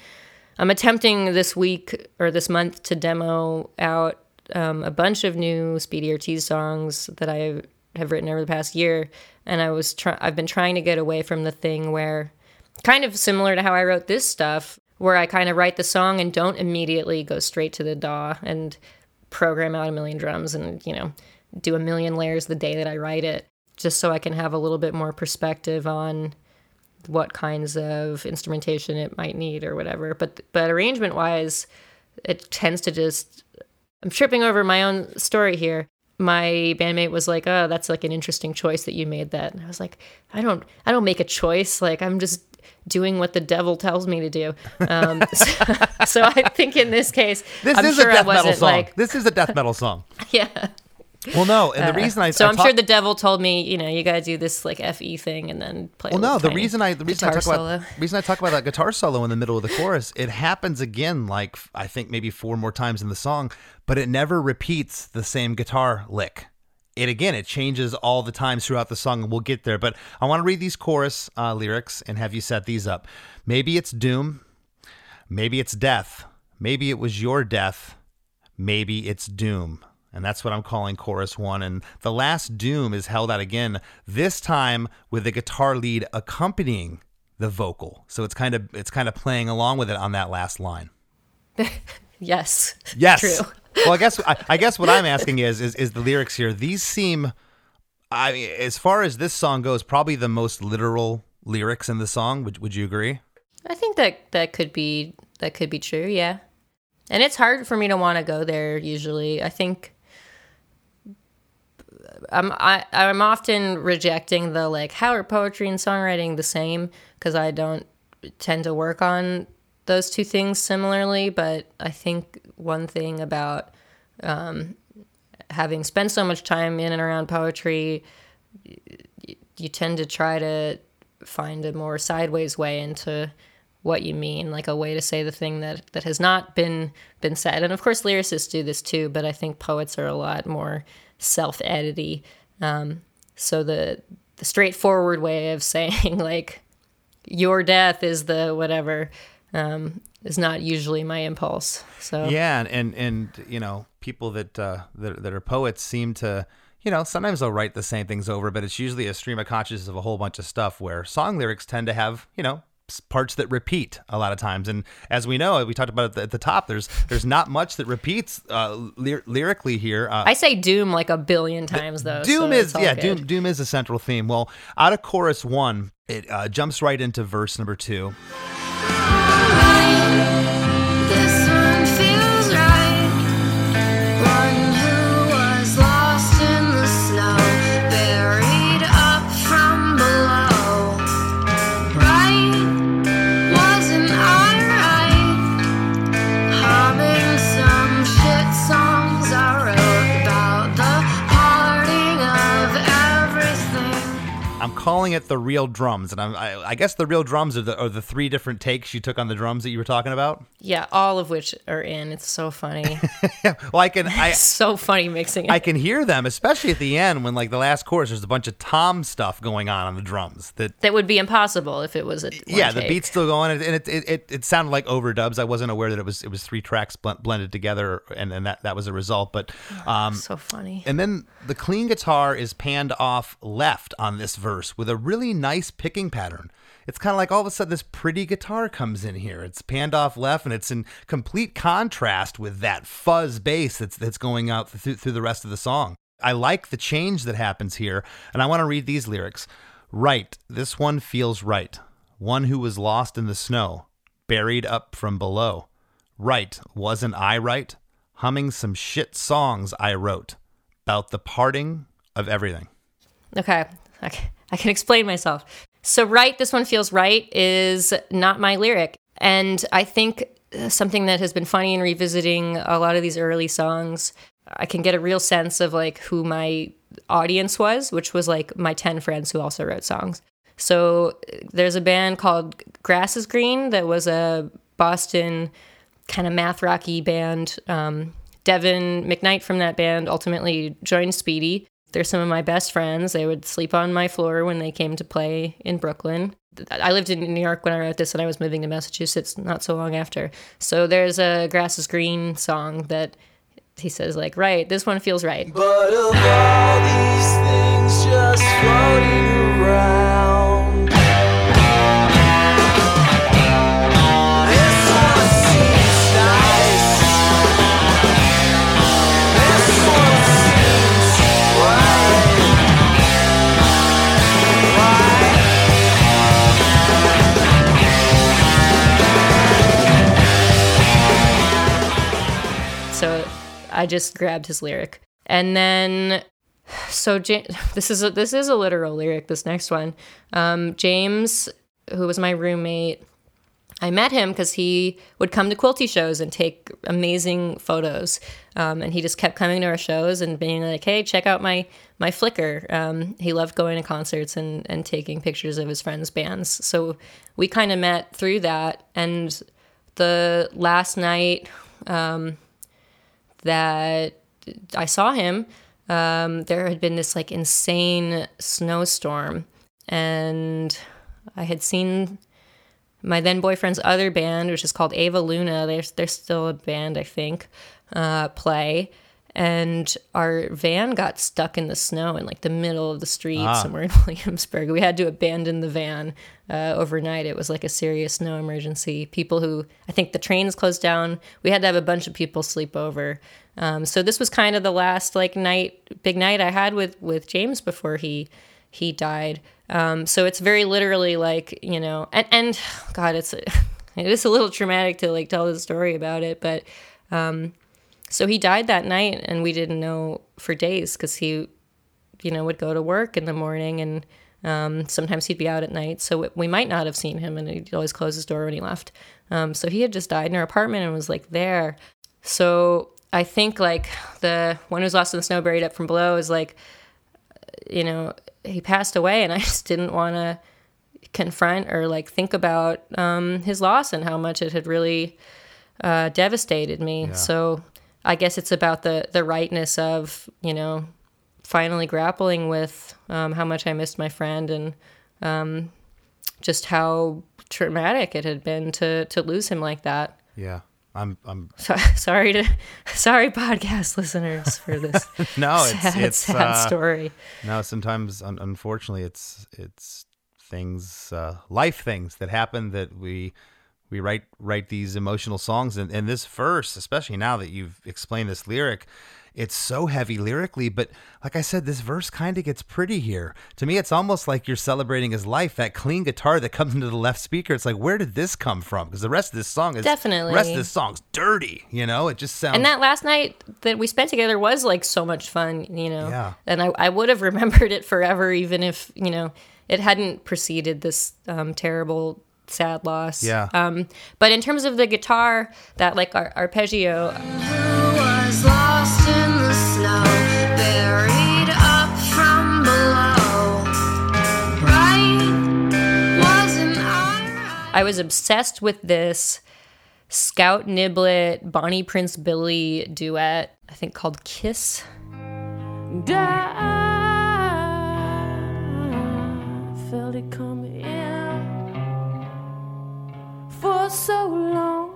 I'm attempting this week or this month to demo out um, a bunch of new Speedy Ortiz songs that I have written over the past year, and I was try- I've been trying to get away from the thing where, kind of similar to how I wrote this stuff, where I kind of write the song and don't immediately go straight to the DAW and program out a million drums and you know do a million layers the day that I write it, just so I can have a little bit more perspective on what kinds of instrumentation it might need or whatever. But but arrangement wise, it tends to just I'm tripping over my own story here. My bandmate was like, "Oh, that's like an interesting choice that you made that." And I was like, "I don't I don't make a choice. Like I'm just doing what the devil tells me to do." Um, so, so I think in this case, This I'm is sure a death metal song. like, this is a death metal song. yeah. Well, no, and the reason I So I I'm talk- sure the devil told me, you know, you gotta do this like fe thing and then play. Well, no, the reason I the reason I talk solo. about reason I talk about that guitar solo in the middle of the chorus, it happens again like I think maybe four more times in the song, but it never repeats the same guitar lick. It again, it changes all the times throughout the song, and we'll get there. But I want to read these chorus uh, lyrics and have you set these up. Maybe it's doom, maybe it's death, maybe it was your death, maybe it's doom. And that's what I'm calling chorus one. And the last doom is held out again, this time with the guitar lead accompanying the vocal. So it's kind of it's kind of playing along with it on that last line. Yes. Yes. True. well, I guess I, I guess what I'm asking is, is is the lyrics here. These seem, I mean, as far as this song goes, probably the most literal lyrics in the song. Would Would you agree? I think that that could be that could be true, yeah. And it's hard for me to want to go there usually. I think I'm I, I'm often rejecting the like how are poetry and songwriting the same because I don't tend to work on those two things similarly. But I think one thing about um, having spent so much time in and around poetry, y- you tend to try to find a more sideways way into what you mean, like a way to say the thing that that has not been been said. And of course, lyricists do this too, but I think poets are a lot more self-edity. Um, so the the straightforward way of saying like your death is the whatever um, is not usually my impulse. So Yeah, and and, you know, people that, uh, that that are poets seem to, you know, sometimes they'll write the same things over, but it's usually a stream of consciousness of a whole bunch of stuff. Where song lyrics tend to have, you know, parts that repeat a lot of times. And as we know, we talked about it at the, top. There's there's not much that repeats uh, ly- lyrically here. Uh, I say doom like a billion times though. Doom so is yeah, good. Doom Doom is a central theme. Well, out of chorus one, it uh, jumps right into verse number two. Calling it the real drums, and I'm, I, I guess the real drums are the, are the three different takes you took on the drums that you were talking about. Yeah, all of which are in. It's so funny. Well, I can I so funny mixing it. I can hear them, especially at the end when like the last chorus. There's a bunch of tom stuff going on on the drums. That that would be impossible if it was a yeah, the take. beat's still going, and it it, it it sounded like overdubs. I wasn't aware that it was it was three tracks bl- blended together, and, and that that was a result. But um, so funny. And then the clean guitar is panned off left on this verse with a really nice picking pattern. It's kind of like all of a sudden this pretty guitar comes in here. It's panned off left and it's in complete contrast with that fuzz bass that's that's going out through, through the rest of the song. I like the change that happens here, and I want to read these lyrics. Right, this one feels right. One who was lost in the snow, buried up from below. Right, wasn't I right? Humming some shit songs I wrote about the parting of everything. Okay. okay. I can explain myself. So, right, this one feels right is not my lyric. And I think uh, something that has been funny in revisiting a lot of these early songs, I can get a real sense of like who my audience was, which was like my 10 friends who also wrote songs. So, uh, there's a band called Grass is Green that was a Boston kind of math rocky band. Um, Devin McKnight from that band ultimately joined Speedy. They're some of my best friends. They would sleep on my floor when they came to play in Brooklyn. I lived in New York when I wrote this, and I was moving to Massachusetts not so long after. So there's a Grass is Green song that he says, like, right, this one feels right. But of all these things just floating around, I just grabbed his lyric, and then so this is a, this is a literal lyric. This next one, um, James, who was my roommate, I met him because he would come to quilty shows and take amazing photos, um, and he just kept coming to our shows and being like, "Hey, check out my my Flickr." Um, he loved going to concerts and and taking pictures of his friends' bands. So we kind of met through that, and the last night um, that I saw him, um, there had been this like insane snowstorm, and I had seen my then boyfriend's other band, which is called Ava Luna. They're they're still a band, I think, uh, play. And our van got stuck in the snow in like the middle of the street somewhere in Williamsburg. We had to abandon the van uh, overnight. It was like a serious snow emergency. People who I think the trains closed down. We had to have a bunch of people sleep over. Um, so this was kind of the last like night, big night I had with with James before he he died. Um, so it's very literally like you know, and and God, it's it is a little traumatic to like tell the story about it, but um, so he died that night, and we didn't know for days because he, you know, would go to work in the morning, and um, sometimes he'd be out at night, so we- might not have seen him, and he'd always close his door when he left. Um, so he had just died in our apartment and was like there. So I think like the one who's lost in the snow, buried up from below, is like you know, he passed away, and I just didn't want to confront or like think about um, his loss and how much it had really uh, devastated me. So I guess it's about the the rightness of you know finally grappling with um, how much I missed my friend and um, just how traumatic it had been to to lose him like that. Yeah. I'm I'm So, sorry to sorry podcast listeners for this no, it's sad it's sad uh, story. No, sometimes un- unfortunately it's it's things uh, life things that happen that we we write write these emotional songs and, and this verse, especially now that you've explained this lyric, it's so heavy lyrically, but like I said, this verse kind of gets pretty here. To me, it's almost like you're celebrating his life. That clean guitar that comes into the left speaker, it's like, where did this come from? Because the rest of this song is Definitely. the rest of this song's dirty. You know, it just sounds and that last night that we spent together was like so much fun, you know. Yeah. And I, I would have remembered it forever, even if you know it hadn't preceded this um, terrible, sad loss. Yeah. Um, but in terms of the guitar, that like ar- arpeggio. I was obsessed with this Scout Niblett Bonnie Prince Billy duet, I think called Kiss for so long.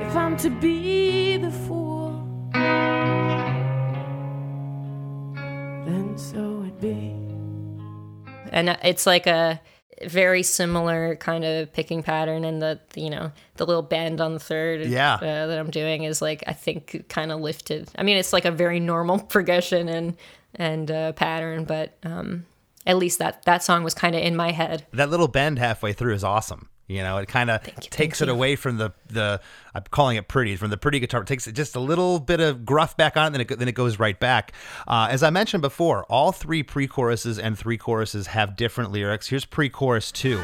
If I'm to be the fool, then so it be. and uh, it's like a very similar kind of picking pattern and the you know the little bend on the third Yeah. uh, that i'm doing is like i think kind of lifted i mean it's like a very normal progression and and uh, pattern but um at least that that song was kind of in my head That little bend halfway through is awesome. You know, it kind of takes it you. away from the the I'm calling it pretty from the pretty guitar. It takes it just a little bit of gruff back on, it, then it then it goes right back. Uh, as I mentioned before, all three pre-choruses and three choruses have different lyrics. Here's pre-chorus two.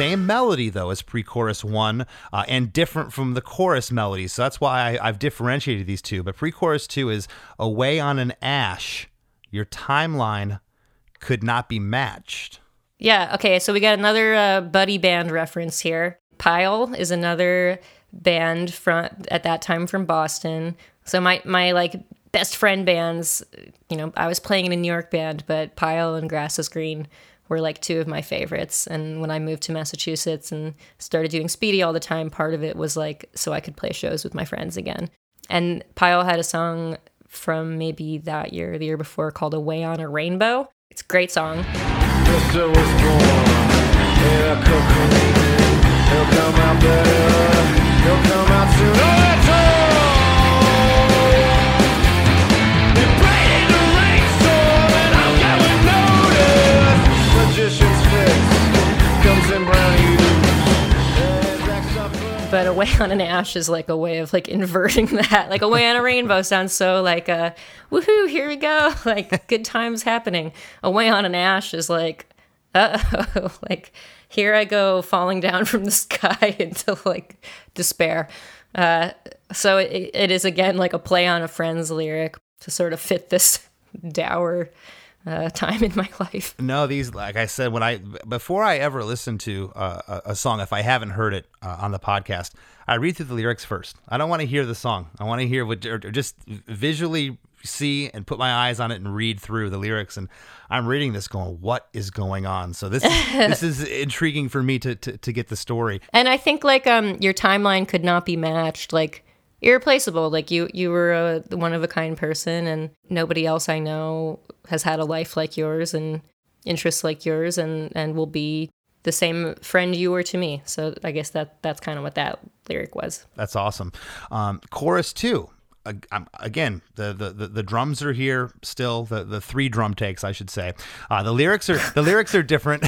Same melody though as pre-chorus one, uh, and different from the chorus melody. So that's why I, I've differentiated these two. But pre-chorus two is "Away on an ash, your timeline could not be matched." yeah okay so we got another uh, buddy band reference here pile is another band from at that time from boston so my my like best friend bands you know i was playing in a new york band but pile and grass is green were like two of my favorites. And when i moved to massachusetts and started doing speedy all the time part of it was like so i could play shows with my friends again. And pile had a song from maybe that year the year before called away on a rainbow. It's a great song but away on an ash is like a way of like inverting that. Like away on a rainbow sounds so like uh woohoo here we go. Like good times happening. Away on an ash is like uh-oh. Like here i go falling down from the sky into like despair. Uh so it, it is again like a play on a friend's lyric to sort of fit this dour uh, time in my life No, these like I said when I before I ever listen to uh, a, a song, if I haven't heard it uh, on the podcast, I read through the lyrics first. I don't want to hear the song. I want to hear what or, or just visually see and put my eyes on it and read through the lyrics. And I'm reading this, going, "What is going on?" So this is, this is intriguing for me to, to to get the story. And I think like um your timeline could not be matched. Like irreplaceable. Like you you were a one of a kind person, and nobody else I know has had a life like yours and interests like yours, and and will be the same friend you were to me. So I guess that that's kind of what that lyric was. That's awesome. Um, chorus two. Um, Again, the, the, the, the drums are here still. The, the three drum takes, I should say. Uh, the lyrics are the lyrics are different.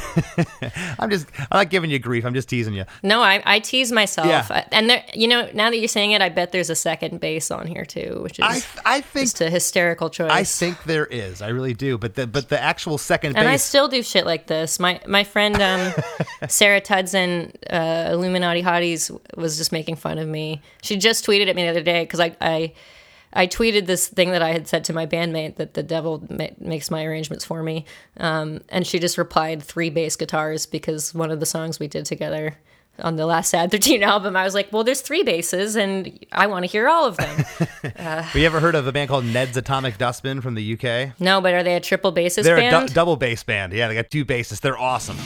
I'm just I'm not giving you grief. I'm just teasing you. No, I, I tease myself, Yeah. And there, you know, now that you're saying it, I bet there's a second bass on here too, which is I I think just a hysterical choice. I think there is. I really do. But the but the actual second and I still do shit like this. My my friend um, Sarah Tudzin, uh, Illuminati Hotties, was just making fun of me. She just tweeted at me the other day because I, I I tweeted this thing that I had said to my bandmate that the devil ma- makes my arrangements for me, um, and she just replied three bass guitars because one of the songs we did together. On the last Sad 13 album, I was like, well, there's three basses, and I want to hear all of them. Have you ever heard of a band called Ned's Atomic Dustbin from the UK? no, but are they a triple bassist They're band? a du- double bass band. Yeah, they got two basses. They're awesome.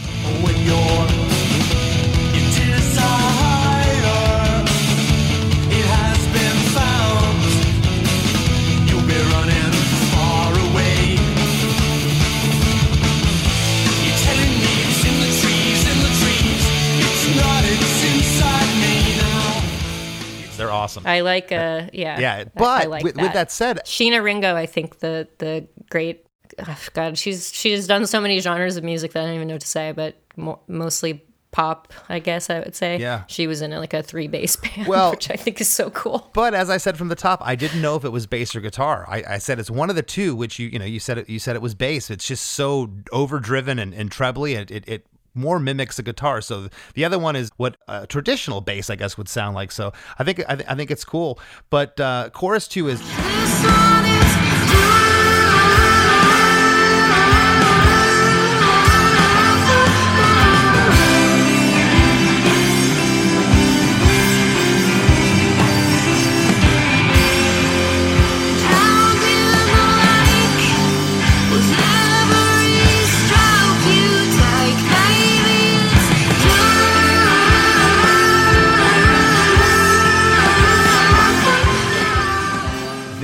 Awesome. I like, uh, yeah. yeah, I- I but like with, with that said, Sheena Ringo, I think the the great oh, God, she's she's done so many genres of music that I don't even know what to say, but mo- mostly pop, I guess I would say. Yeah. she was in like a three bass band, Well- which I think is so cool. But as I said from the top, I didn't know if it was bass or guitar. I, I said it's one of the two, which you you know you said it you said it was bass. It's just so overdriven and, and trebly. It, it it more mimics a guitar. So the other one is what a traditional bass, I guess, would sound like. So I think I, th- I think it's cool. But uh, chorus two is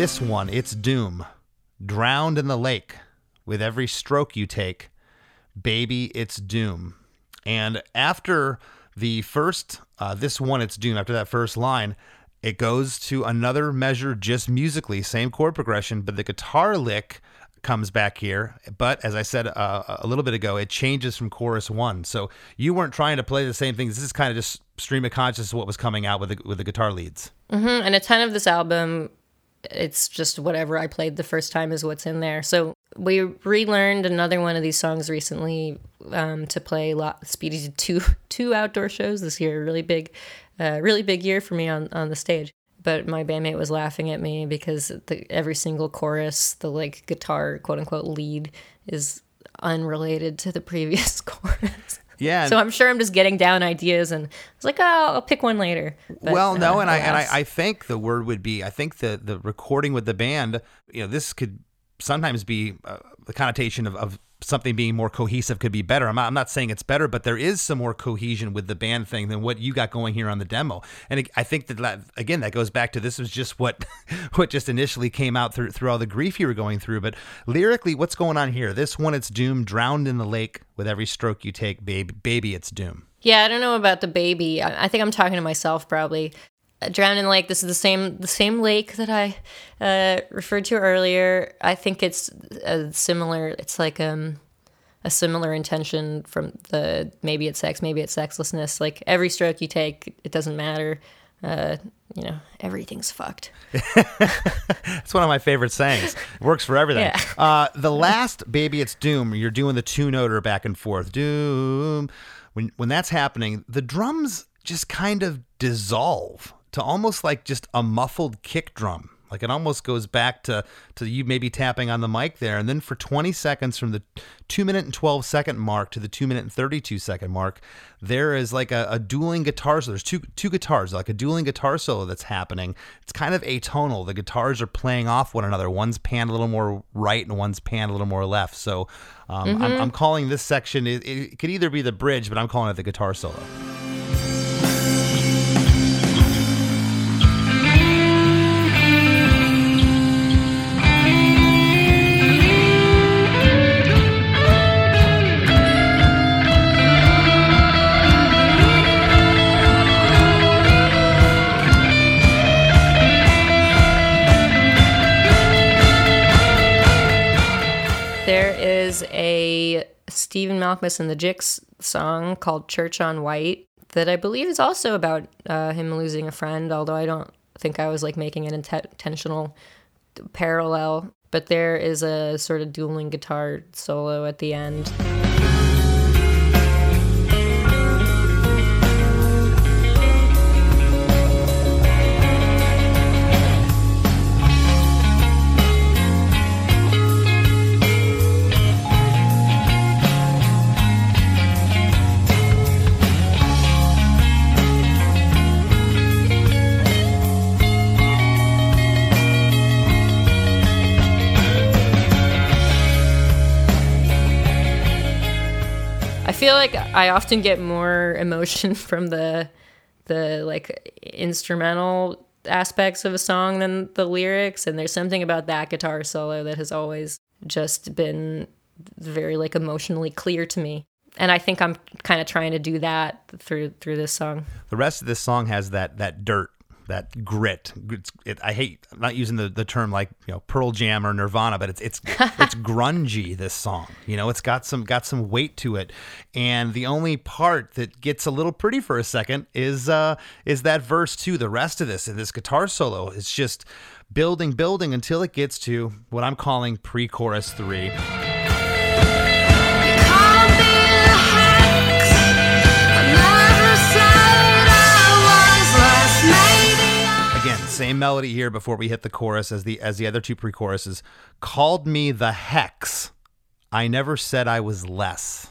this one. It's doom, drowned in the lake with every stroke you take. Baby, it's doom. And after the first, uh, this one, it's doom. After that first line, it goes to another measure just musically, same chord progression, but the guitar lick comes back here. But as I said uh, a little bit ago, it changes from chorus one. So you weren't trying to play the same thing. This is kind of just stream of consciousness what was coming out with the, with the guitar leads. Mm-hmm. And a ton of this album, it's just whatever I played the first time is what's in there. So we relearned another one of these songs recently um, to play lot. Speedy did two two outdoor shows this year. Really big, uh, really big year for me on on the stage. But my bandmate was laughing at me because the, every single chorus, the like guitar quote unquote lead, is unrelated to the previous chorus. Yeah. So I'm sure I'm just getting down ideas, and I was like, oh, I'll pick one later. But, well, no, uh, and I and I. I think the word would be I think the the recording with the band, you know, this could sometimes be uh, the connotation of, of something being more cohesive could be better. I'm not, I'm not saying it's better, but there is some more cohesion with the band thing than what you got going here on the demo. And I think that, again that goes back to this was just what what just initially came out through through all the grief you were going through. But lyrically, what's going on here? This one, it's doom, drowned in the lake with every stroke you take, baby, baby, it's doom. Yeah, I don't know about the baby. I think I'm talking to myself probably. Drowned in the lake. This is the same the same lake that I uh, referred to earlier. I think it's a similar. It's like um a similar intention from the maybe it's sex, maybe it's sexlessness. Like every stroke you take, it doesn't matter. Uh, you know, everything's fucked. It's one of my favorite sayings. It works for everything. Yeah. Uh, the last baby, it's doom. You're doing the two noter back and forth. Doom. When when that's happening, the drums just kind of dissolve to almost like just a muffled kick drum. Like it almost goes back to to you maybe tapping on the mic there, and then for 20 seconds from the two minute and 12 second mark to the two minute and 32 second mark, there is like a, a dueling guitar. So there's two two guitars, like a dueling guitar solo that's happening. It's kind of atonal. The guitars are playing off one another. One's panned a little more right, and one's panned a little more left. So um, I'm, I'm calling this section. It, it could either be the bridge, but I'm calling it the guitar solo. Stephen Malkmus and the Jicks song called Church on White that I believe is also about uh, him losing a friend, although I don't think I was like making an inten- intentional parallel. But there is a sort of dueling guitar solo at the end. Feel like I often get more emotion from the the like instrumental aspects of a song than the lyrics and there's something about that guitar solo that has always just been very like emotionally clear to me. And I think I'm kind of trying to do that through through this song. The rest of this song has that that dirt, that grit. It, I hate I'm not using the, the term like you know Pearl Jam or Nirvana, but it's it's it's grungy. This song, you know, it's got some got some weight to it, and the only part that gets a little pretty for a second is uh is that verse two. The rest of this and this guitar solo is just building, building until it gets to what I'm calling pre-chorus three. Same melody here before we hit the chorus as the as the other two pre-choruses. Called me the hex. I never said I was less.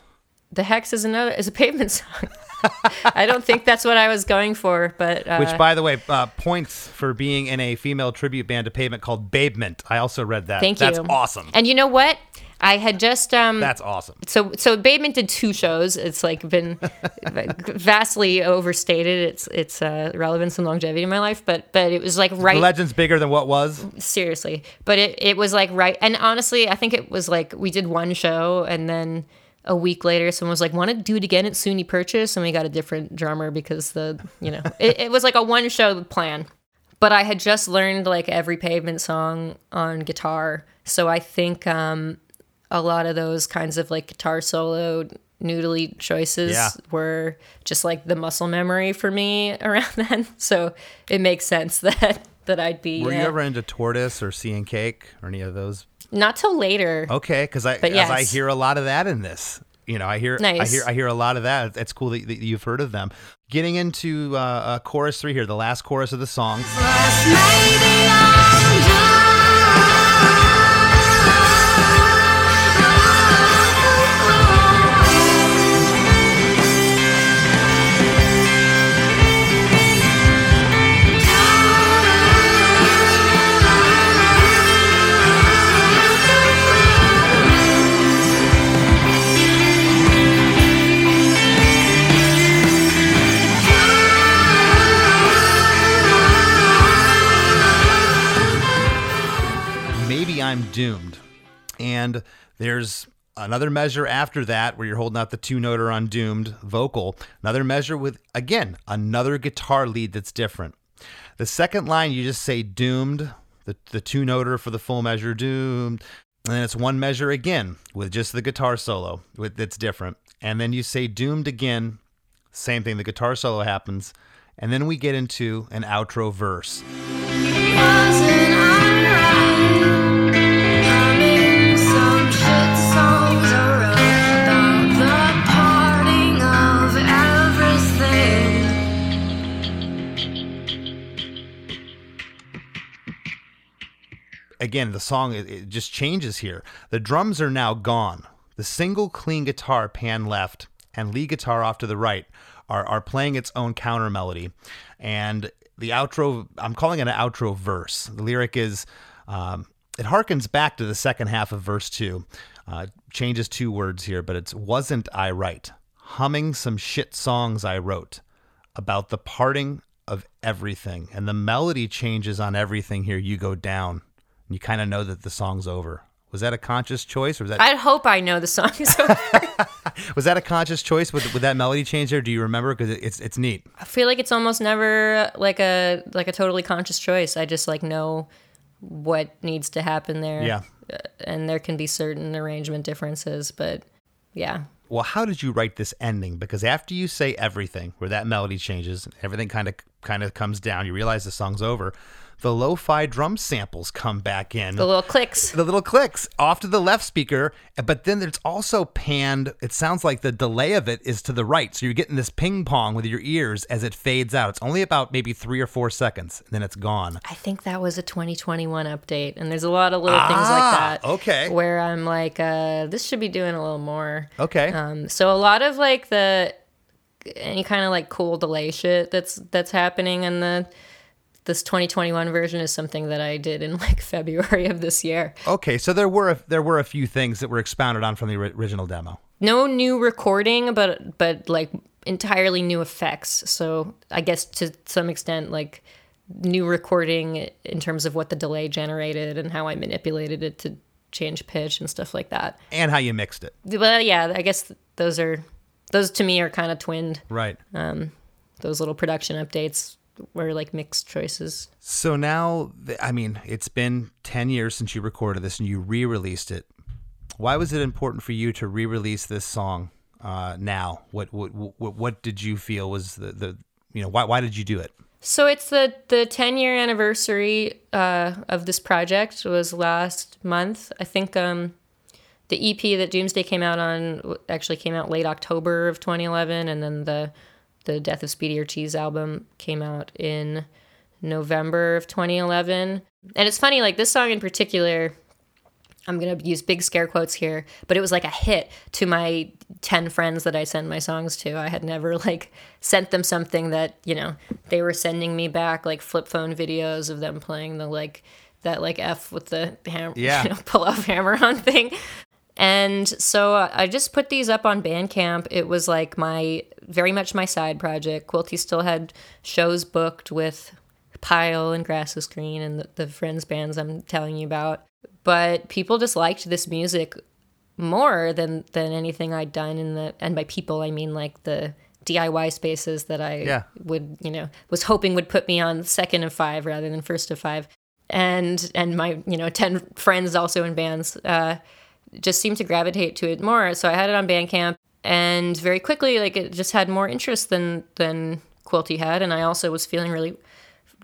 The Hexx is another is a pavement song. I don't think that's what I was going for, but uh, Which, by the way, uh, points for being in a female tribute band to Pavement called Babement. I also read that. thank you. That's awesome. And you know what? I had just um That's awesome. so so Babement did two shows. It's like been vastly overstated. Its its uh, relevance and longevity in my life, but but it was like right The legend's bigger than what was. seriously. But it it was like right. And honestly, I think it was like we did one show and then. A week later, someone was like, "Want to do it again at SUNY Purchase?" And we got a different drummer because the, you know, it, it was like a one show plan. But I had just learned like every pavement song on guitar, so I think um, a lot of those kinds of like guitar solo noodly choices Yeah. were just like the muscle memory for me around then. So it makes sense that that I'd be Were you uh, ever into Tortoise or Sea and Cake or any of those? not till later. Okay, because I But as I hear a lot of that in this. You know, I hear I hear I hear a lot of that. It's cool that, that you've heard of them. Getting into uh, uh, chorus three here, the last chorus of the song. There's another measure after that where you're holding out the two noter on doomed vocal. Another measure with, again, another guitar lead that's different. The second line, you just say doomed, the, the two noter for the full measure, doomed. And then it's one measure again with just the guitar solo that's different. And then you say doomed again, same thing, the guitar solo happens. And then we get into an outro verse. Again, the song it, it just changes here. The drums are now gone. The single clean guitar pan left and lead guitar off to the right are are playing its own counter melody, and the outro. I'm calling it an outro verse. The lyric is. Um, it harkens back to the second half of verse two. Uh, changes two words here, but it's wasn't I right? Humming some shit songs I wrote about the parting of everything, and the melody changes on everything here. You go down, you kind of know that the song's over. Was that a conscious choice, or was that I hope I know the song. So was that a conscious choice with with that melody change there? Do you remember? Because it's it's neat. I feel like it's almost never like a like a totally conscious choice. I just like know what needs to happen there. Yeah. Uh, And there can be certain arrangement differences, but yeah. Well, how did you write this ending? Because after you say everything, where that melody changes, everything kind of kind of comes down. You realize the song's over. The lo-fi drum samples come back in. The little clicks. the little clicks off to the left speaker, but then it's also panned. It sounds like the delay of it is to the right. So you're getting this ping pong with your ears as it fades out. It's only about maybe three or four seconds, and then it's gone. I think that was a 2021 update, and there's a lot of little things Ah, like that. okay. Where I'm like, uh, this should be doing a little more. Okay. Um, so a lot of like the any kind of like cool delay shit that's that's happening in the this 2021 version is something that I did in like February of this year. okay, so there were a, there were a few things that were expounded on from the original demo. No new recording, but but like entirely new effects. So I guess to some extent like new recording in terms of what the delay generated and how I manipulated it to change pitch and stuff like that. And how you mixed it. Well, yeah, I guess those are those to me are kind of twinned. Right. Um, those little production updates were like mixed choices. So now, I mean, it's been 10 years since you recorded this and you re released it. Why was it important for you to re release this song uh, now? What, what, what, what did you feel was the, the you know, why, why did you do it? So it's the the 10 year anniversary uh, of this project was last month. I think um, the EP that Doomsday came out on actually came out late October of 2011, and then the the Death of Speedy Ortiz album came out in November of 2011. And it's funny, like this song in particular, I'm going to use big scare quotes here, but it was like a hit to my 10 friends that I send my songs to. I had never like sent them something that, you know, they were sending me back like flip phone videos of them playing the like that like F with the hammer, Yeah. you know, pull off hammer on thing. And so I just put these up on Bandcamp. It was like my very much my side project. Quilty still had shows booked with Pile and Grass is Green and the, the friends bands I'm telling you about. But people just liked this music more than than anything I'd done in the and by people I mean like the DIY spaces that I Yeah. would you know was hoping would put me on second of five rather than first of five, and and my you know ten friends also in bands uh, just seemed to gravitate to it more. So I had it on Bandcamp, and very quickly like it just had more interest than than Quilty had, and I also was feeling really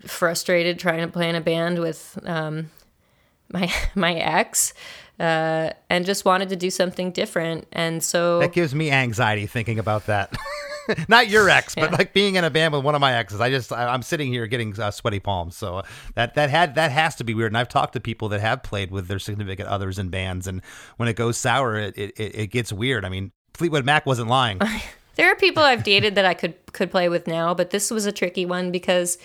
frustrated trying to play in a band with um, my my ex uh, and just wanted to do something different and so That gives me anxiety thinking about that. Not your ex, but like being in a band with one of my exes. I just I, I'm sitting here getting uh, sweaty palms. So that that had that has to be weird. And I've talked to people that have played with their significant others in bands, and when it goes sour, it it, it it gets weird. I mean, Fleetwood Mac wasn't lying. there are people I've dated that I could could play with now, but this was a tricky one because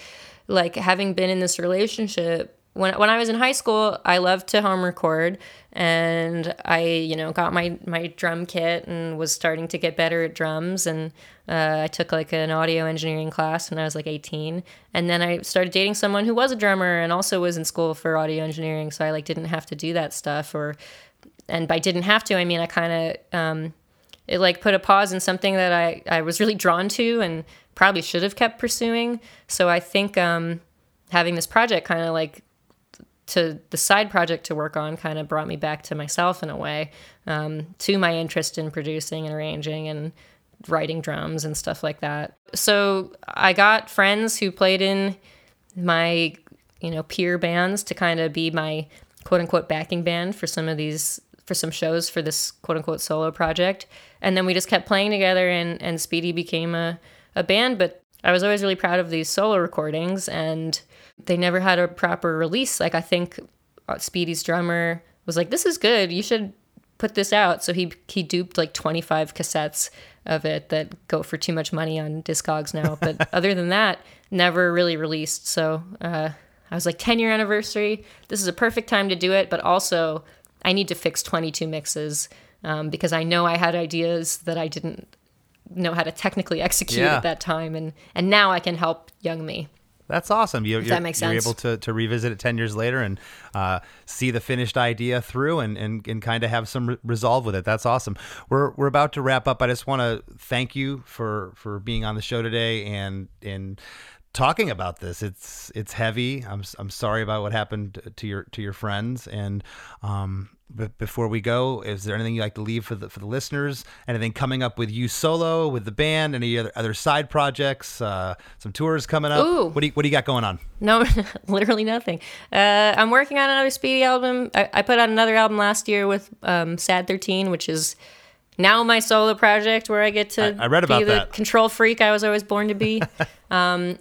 like having been in this relationship when when I was in high school, I loved to home record and I, you know, got my my drum kit and was starting to get better at drums and uh, I took like an audio engineering class when I was like 18 and then I started dating someone who was a drummer and also was in school for audio engineering so I like didn't have to do that stuff or and by didn't have to I mean I kind of um, it like put a pause in something that I, I was really drawn to and probably should have kept pursuing. So I think um, having this project kind of like to the side project to work on kind of brought me back to myself in a way, um, to my interest in producing and arranging and writing drums and stuff like that. So I got friends who played in my you know peer bands to kind of be my quote unquote backing band for some of these for some shows for this quote unquote solo project and then we just kept playing together and and speedy became a, a band but i was always really proud of these solo recordings and they never had a proper release. Like i think uh, speedy's drummer was like this is good. You should put this out. So he he duped like 25 cassettes of it that go for too much money on discogs now. But other than that never really released. So uh, i was like 10 year anniversary. This is a perfect time to do it. But also i need to fix 22 mixes um, because i know i had ideas that i didn't know how to technically execute Yeah. at that time. And and now i can help young me That's awesome. You, you're, that makes you're able to, to revisit it 10 years later and uh, see the finished idea through and, and, and kind of have some re- resolve with it. That's awesome. We're, we're about to wrap up. I just want to thank you for, for being on the show today and, and talking about this. It's, it's heavy. I'm, I'm sorry about what happened to your, to your friends. And, um, before we go, is there anything you'd like to leave for the for the listeners? Anything coming up with you solo, with the band? Any other other side projects? Uh, some tours coming up? Ooh. What do you What do you got going on? No, literally nothing. Uh, I'm working on another Speedy album. I, I put out another album last year with um, Sad13, which is now my solo project where I get to I- I read about be the that. control freak I was always born to be. um,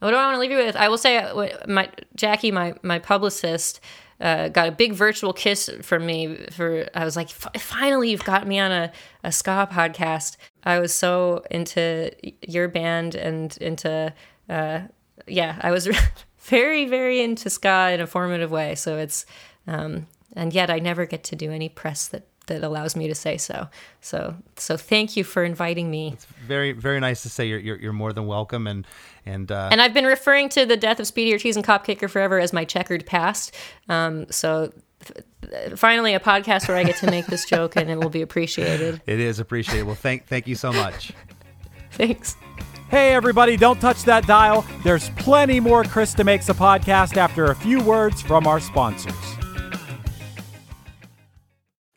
what do I want to leave you with? I will say, uh, my Jackie, my my publicist, uh, got a big virtual kiss from me. For I was like, "Fi- finally, you've got me on a a ska podcast. I was so into your band and into uh, yeah, I was very very into ska in a formative way. So it's um, and yet I never get to do any press that that allows me to say so. So so thank you for inviting me. It's very very nice to say you're you're, you're more than welcome and and uh, And I've been referring to the death of Speedy Ortiz and Cop Kicker forever as my checkered past. Um, so f- finally, a podcast where I get to make this joke and it will be appreciated. it is appreciated. Well, thank thank you so much. Thanks. Hey, everybody, don't touch that dial. There's plenty more Chris DeMakes a Podcast after a few words from our sponsors.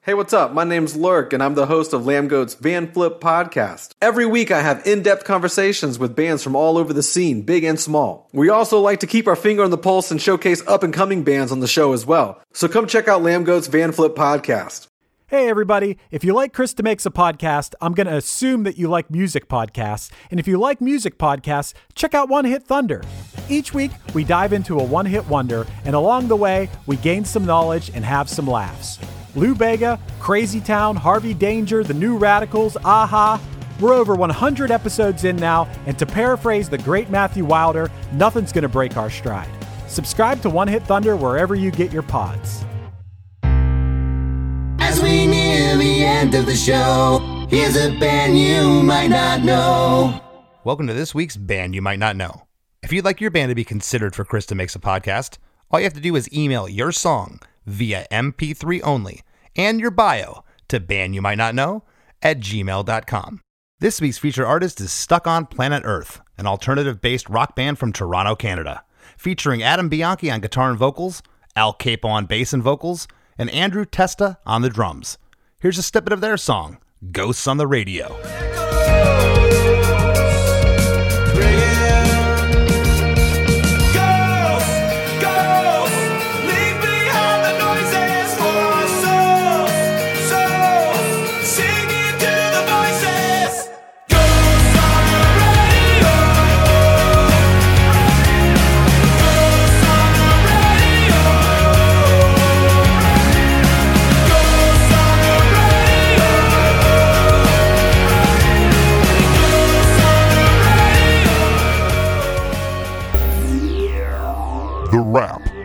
Hey, what's up? My name's Lurk, and I'm the host of Lambgoat's Van Flip podcast. Every week, I have in depth conversations with bands from all over the scene, big and small. We also like to keep our finger on the pulse and showcase up and coming bands on the show as well. So come check out Lambgoat's Van Flip podcast. Hey, everybody. If you like Chris DeMakes a Podcast, I'm going to assume that you like music podcasts. And if you like music podcasts, check out One Hit Thunder. Each week, we dive into a one hit wonder, and along the way, we gain some knowledge and have some laughs. Lou Bega, Crazy Town, Harvey Danger, The New Radicals, Aha. We're over 100 episodes in now, and to paraphrase the great Matthew Wilder, nothing's going to break our stride. Subscribe to One Hit Thunder wherever you get your pods. As we near the end of the show, here's a band you might not know. Welcome to this week's Band You Might Not Know. If you'd like your band to be considered for Chris DeMakes a Podcast, all you have to do is email your song via MP3 only and your bio to bandyoumightnotknow at gmail.com. This week's featured artist is Stuck on Planet Earth, an alternative based rock band from Toronto, Canada, featuring Adam Bianchi on guitar and vocals, Al Capo on bass and vocals, and Andrew Testa on the drums. Here's a snippet of their song, Ghosts on the Radio.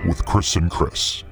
With Chris and Chris.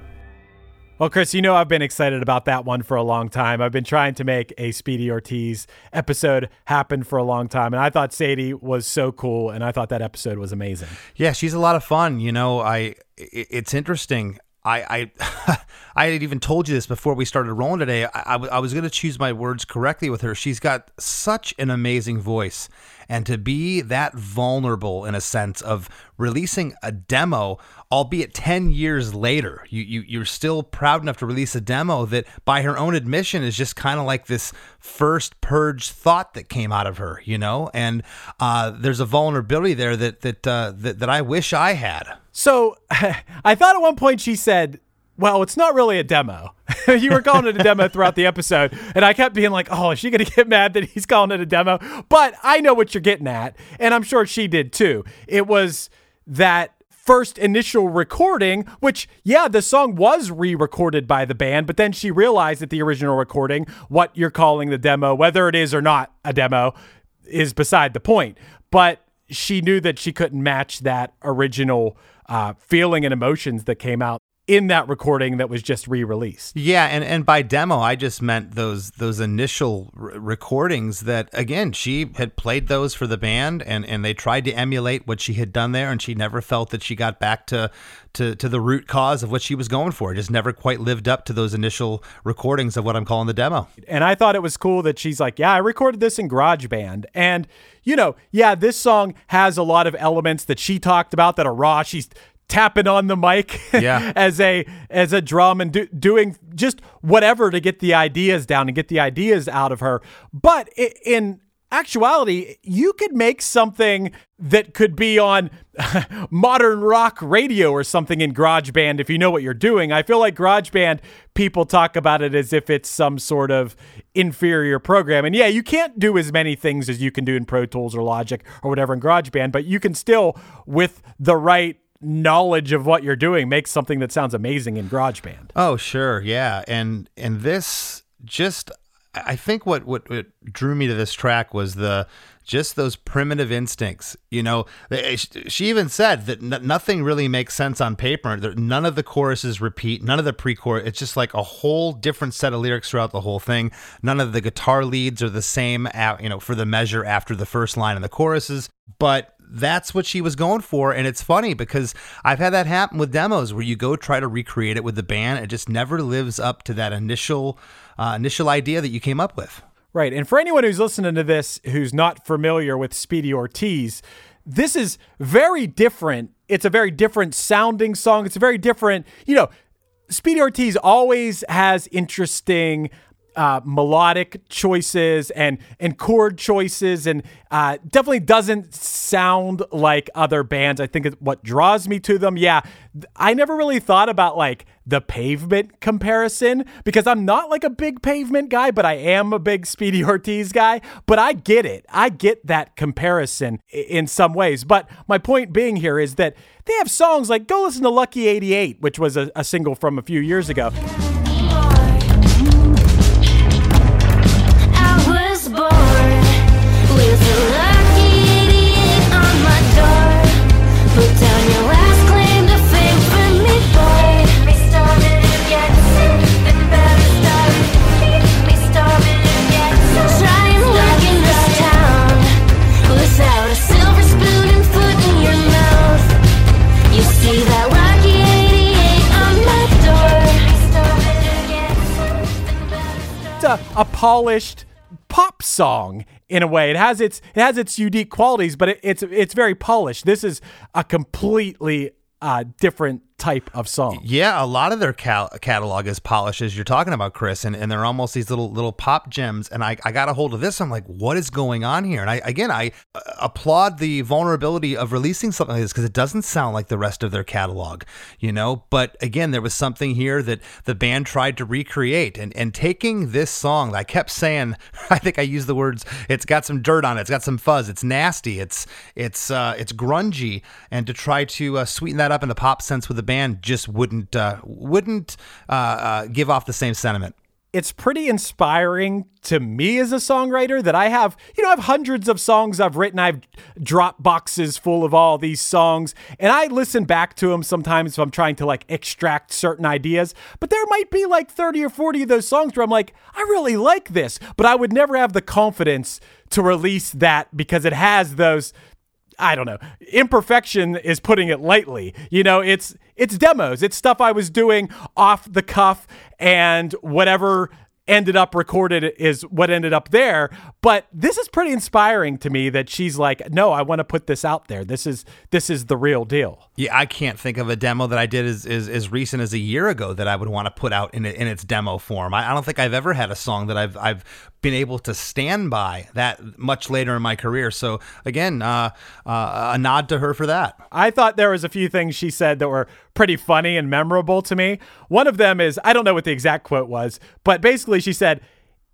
Well, Chris, you know I've been excited about that one for a long time. I've been trying to make a Speedy Ortiz episode happen for a long time, and I thought Sadie was so cool, and I thought that episode was amazing. Yeah, she's a lot of fun. You know, I i- it's interesting. I I I had even told you this before we started rolling today. I, I, w- I was going to choose my words correctly with her. She's got such an amazing voice, and to be that vulnerable in a sense of releasing a demo, albeit ten years later, you, you you're still proud enough to release a demo that, by her own admission, is just kind of like this first purge thought that came out of her. You know, and uh, there's a vulnerability there that that uh, that that I wish I had. So I thought at one point she said, well, it's not really a demo. you were calling it a demo throughout the episode. And I kept being like, oh, is she going to get mad that he's calling it a demo? But I know what you're getting at. And I'm sure she did too. It was that first initial recording, which, yeah, the song was re recorded by the band, but then she realized that the original recording, what you're calling the demo, whether it is or not a demo, is beside the point. But she knew that she couldn't match that original uh, feeling and emotions that came out in that recording that was just re-released. Yeah, and, and by demo, I just meant those those initial r- recordings that again she had played those for the band, and, and they tried to emulate what she had done there, and she never felt that she got back to to to the root cause of what she was going for. It just never quite lived up to those initial recordings of what I'm calling the demo. And I thought it was cool that she's like, yeah, I recorded this in GarageBand. And, you know, yeah, this song has a lot of elements that she talked about that are raw. She's tapping on the mic Yeah. as a as a drum and do, doing just whatever to get the ideas down and get the ideas out of her. But in actuality, you could make something that could be on modern rock radio or something in GarageBand if you know what you're doing. I feel like GarageBand people talk about it as if it's some sort of inferior program. And yeah, you can't do as many things as you can do in Pro Tools or Logic or whatever in GarageBand, but you can still with the right knowledge of what you're doing makes something that sounds amazing in GarageBand. Oh, sure, yeah, and and this just I think what what, what drew me to this track was the just those primitive instincts. You know, they- eh, she even said that n- nothing really makes sense on paper. None of the choruses repeat. None of the pre-chorus. It's just like a whole different set of lyrics throughout the whole thing. None of the guitar leads are the same. At, you know, for the measure after the first line in the choruses, but that's what she was going for. And it's funny because I've had that happen with demos where you go try to recreate it with the band. It just never lives up to that initial uh, initial idea that you came up with. Right. And for anyone who's listening to this who's not familiar with Speedy Ortiz, this is very different. It's a very different sounding song. It's a very different, you know, Speedy Ortiz always has interesting uh, melodic choices and and chord choices, and uh, definitely doesn't sound like other bands. I think it's what draws me to them. Yeah, I never really thought about like the pavement comparison because I'm not like a big pavement guy, but I am a big Speedy Ortiz guy. But I get it. I get that comparison in some ways. But my point being here is that they have songs like go listen to Lucky 88, which was a, a single from a few years ago. A, a polished pop song in a way. It has its it has its unique qualities, but it, it's it's very polished. This is a completely uh, different type of song. Yeah, a lot of their cal- catalog is polished, as you're talking about, Chris, and, and they're almost these little little pop gems. And I, I got a hold of this. I'm like, what is going on here? And I again, I uh, applaud the vulnerability of releasing something like this because it doesn't sound like the rest of their catalog, you know. But again, there was something here that the band tried to recreate, and and taking this song, I kept saying, I think I used the words, it's got some dirt on it, it's got some fuzz, it's nasty, it's it's uh, it's grungy, and to try to uh, sweeten that up in the pop sense with the band just wouldn't uh, wouldn't uh, uh, give off the same sentiment. it's pretty inspiring to me as a songwriter that I have, you know, I have hundreds of songs I've written. I've drop boxes full of all these songs, and I listen back to them sometimes if I'm trying to like extract certain ideas. But there might be like 30 or 40 of those songs where I'm like, I really like this, but I would never have the confidence to release that because it has those I don't know. Imperfection is putting it lightly. You know, it's it's demos. It's stuff I was doing off the cuff and whatever ended up recorded is what ended up there. But this is pretty inspiring to me that she's like, "No, I want to put this out there. This is this is the real deal." Yeah, I can't think of a demo that I did as, as, as recent as a year ago that I would want to put out in, in its demo form. I, I don't think I've ever had a song that I've I've been able to stand by that much later in my career. So again, uh, uh, a nod to her for that. I thought there was a few things she said that were pretty funny and memorable to me. One of them is I don't know what the exact quote was, but basically she said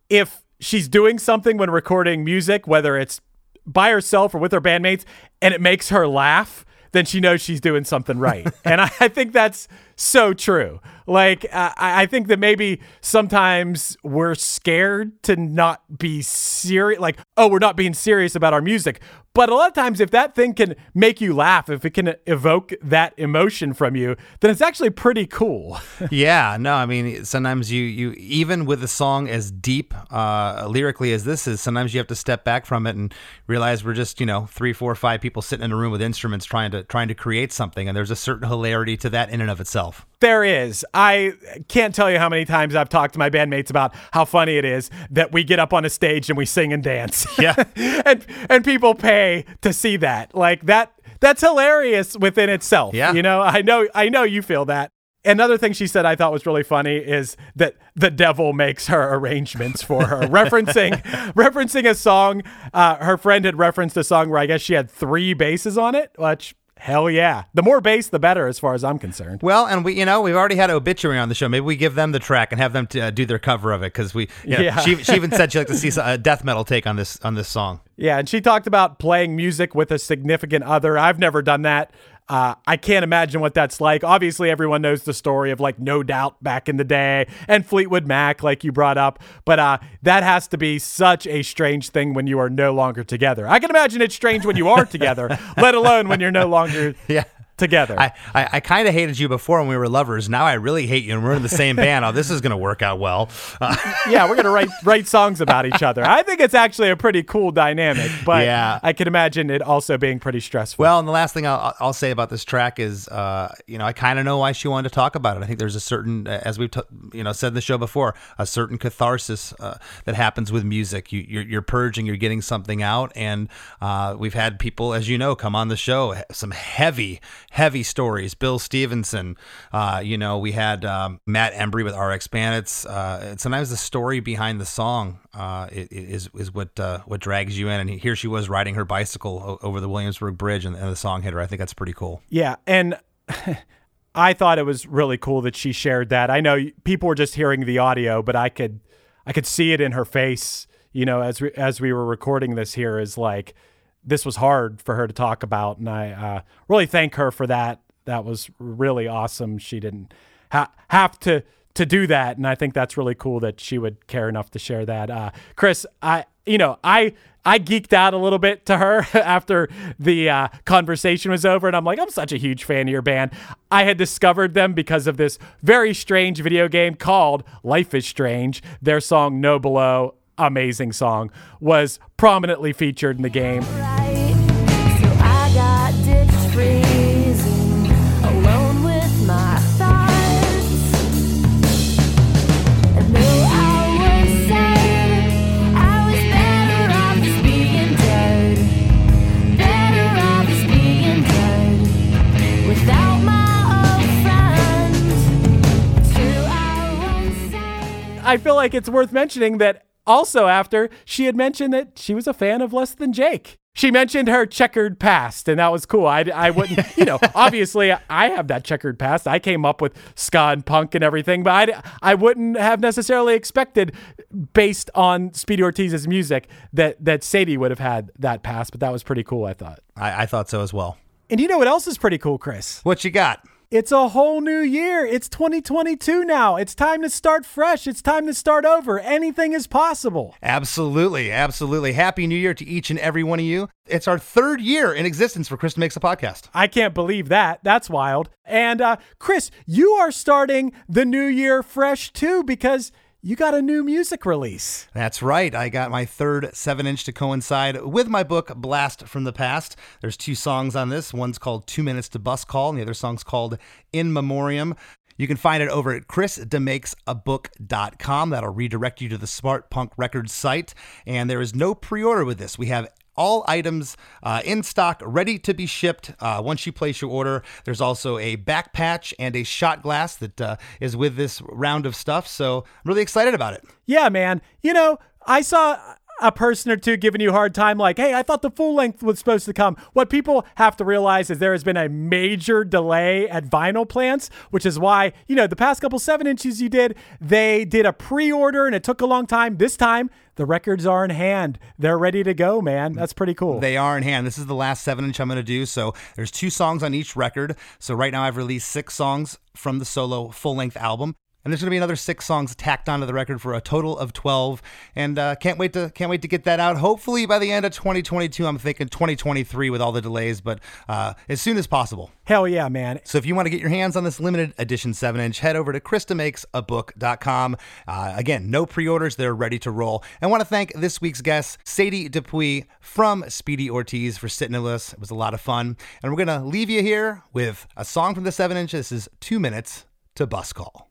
if she's doing something when recording music, whether it's by herself or with her bandmates, and it makes her laugh, then she knows she's doing something right. and I, I think that's so true. Like, I, I think that maybe sometimes we're scared to not be serious. Like, oh, we're not being serious about our music. But a lot of times, if that thing can make you laugh, if it can evoke that emotion from you, then it's actually pretty cool. yeah, no, I mean sometimes you you even with a song as deep uh, lyrically as this is, sometimes you have to step back from it and realize we're just you know three, four, five people sitting in a room with instruments trying to trying to create something, and there's a certain hilarity to that in and of itself. There is. I can't tell you how many times I've talked to my bandmates about how funny it is that we get up on a stage and we sing and dance. Yeah. and and people pay to see that. Like that that's hilarious within itself. Yeah. You know, I know I know you feel that. Another thing she said I thought was really funny is that the devil makes her arrangements for her, referencing referencing a song. Uh, her friend had referenced a song where I guess she had three basses on it, which hell yeah, the more bass the better, as far as I'm concerned. Well, and we, you know, we've already had obituary on the show. Maybe we give them the track and have them to, uh, do their cover of it because we. You know, Yeah. She, she even said she'd like to see a death metal take on this on this song. Yeah, and she talked about playing music with a significant other. I've never done that. Uh, I can't imagine what that's like. Obviously, everyone knows the story of like No Doubt back in the day and Fleetwood Mac, like you brought up. But uh, that has to be such a strange thing when you are no longer together. I can imagine it's strange when you are together, let alone when you're no longer Yeah. Together. I, I, I kind of hated you before when we were lovers. Now I really hate you, and we're in the same band. Oh, this is going to work out well. Uh, yeah, we're gonna write write songs about each other. I think it's actually a pretty cool dynamic, but Yeah. I can imagine it also being pretty stressful. well, and the last thing I'll, I'll say about this track is, uh, you know, I kind of know why she wanted to talk about it. I think there's a certain, as we've t- you know said in the show before, a certain catharsis uh, that happens with music. You, you're, you're purging, you're getting something out, and uh, we've had people, as you know, come on the show, some heavy, heavy stories. Bill Stevenson, uh, you know, we had um, Matt Embree with RX Bandits. Uh, sometimes the story behind the song uh, is is what uh, what drags you in. And here she was riding her bicycle over the Williamsburg Bridge, and, and the song hit her. I think that's pretty cool. Yeah, and I thought it was really cool that she shared that. I know people were just hearing the audio, but I could I could see it in her face, you know, as we as we were recording this here is like this was hard for her to talk about and I uh, really thank her for that. That was really awesome. She didn't ha- have to to do that and I think that's really cool that she would care enough to share that. Uh, Chris, I you know, I I geeked out a little bit to her after the uh, conversation was over, and I'm like, I'm such a huge fan of your band. I had discovered them because of this very strange video game called Life is Strange. Their song No Below, amazing song, was prominently featured in the game. So I got ditch freezing alone with my thoughts. And though I was sad, I was better off just being dead. Better off just being dead without my old friends. True, I was sad. I feel like it's worth mentioning that also after she had mentioned that she was a fan of Less Than Jake. She mentioned her checkered past, and that was cool. I, I wouldn't, you know, obviously I have that checkered past. I came up with ska and punk and everything, but I, I wouldn't have necessarily expected, based on Speedy Ortiz's music, that, that Sadie would have had that past, but that was pretty cool, I thought. I, I thought so as well. And you know what else is pretty cool, Chris? What you got? It's a whole new year. It's 2022 now. It's time to start fresh. It's time to start over. Anything is possible. Absolutely, absolutely. Happy New Year to each and every one of you. It's our third year in existence for Chris DeMakes a Podcast. I can't believe that. That's wild. And uh, Chris, you are starting the new year fresh too because you got a new music release. That's right. I got my third seven inch to coincide with my book, Blast from the Past. There's two songs on this. One's called Two Minutes to Bus Call, and the other song's called In Memoriam. You can find it over at chrisdemakesabook.com. That'll redirect you to the Smart Punk Records site. And there is no pre order with this. We have all items uh, in stock, ready to be shipped. Uh, once you place your order, there's also a back patch and a shot glass that uh, is with this round of stuff. So I'm really excited about it. Yeah, man. You know, I saw a person or two giving you a hard time, like, hey, I thought the full length was supposed to come. What people have to realize is there has been a major delay at vinyl plants, which is why, you know, the past couple seven inches you did, they did a pre order and it took a long time. This time, the records are in hand. They're ready to go, man. That's pretty cool. They are in hand. This is the last seven inch I'm going to do. So there's two songs on each record. So right now I've released six songs from the solo full length album. And there's going to be another six songs tacked onto the record for a total of 12. And uh, can't wait to can't wait to get that out. Hopefully by the end of 2022. I'm thinking 2023 with all the delays, but uh, as soon as possible. Hell yeah, man. So if you want to get your hands on this limited edition 7 inch, head over to ChrisDeMakesABook.com. Uh, again, no pre orders, they're ready to roll. I want to thank this week's guest, Sadie Dupuis from Speedy Ortiz, for sitting with us. It was a lot of fun. And we're going to leave you here with a song from the 7 inch. This is Two Minutes to Bus Call.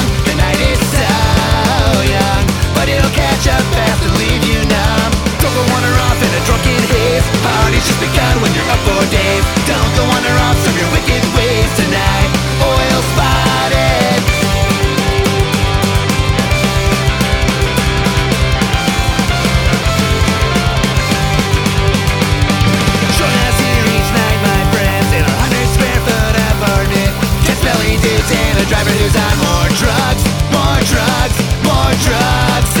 Party's just begun when you're up for days. Don't go wander off from your wicked ways tonight. Oil spotted. Join us here each night, my friends, in a hundred square foot apartment. Gets belly dudes and a driver who's on more drugs, more drugs, more drugs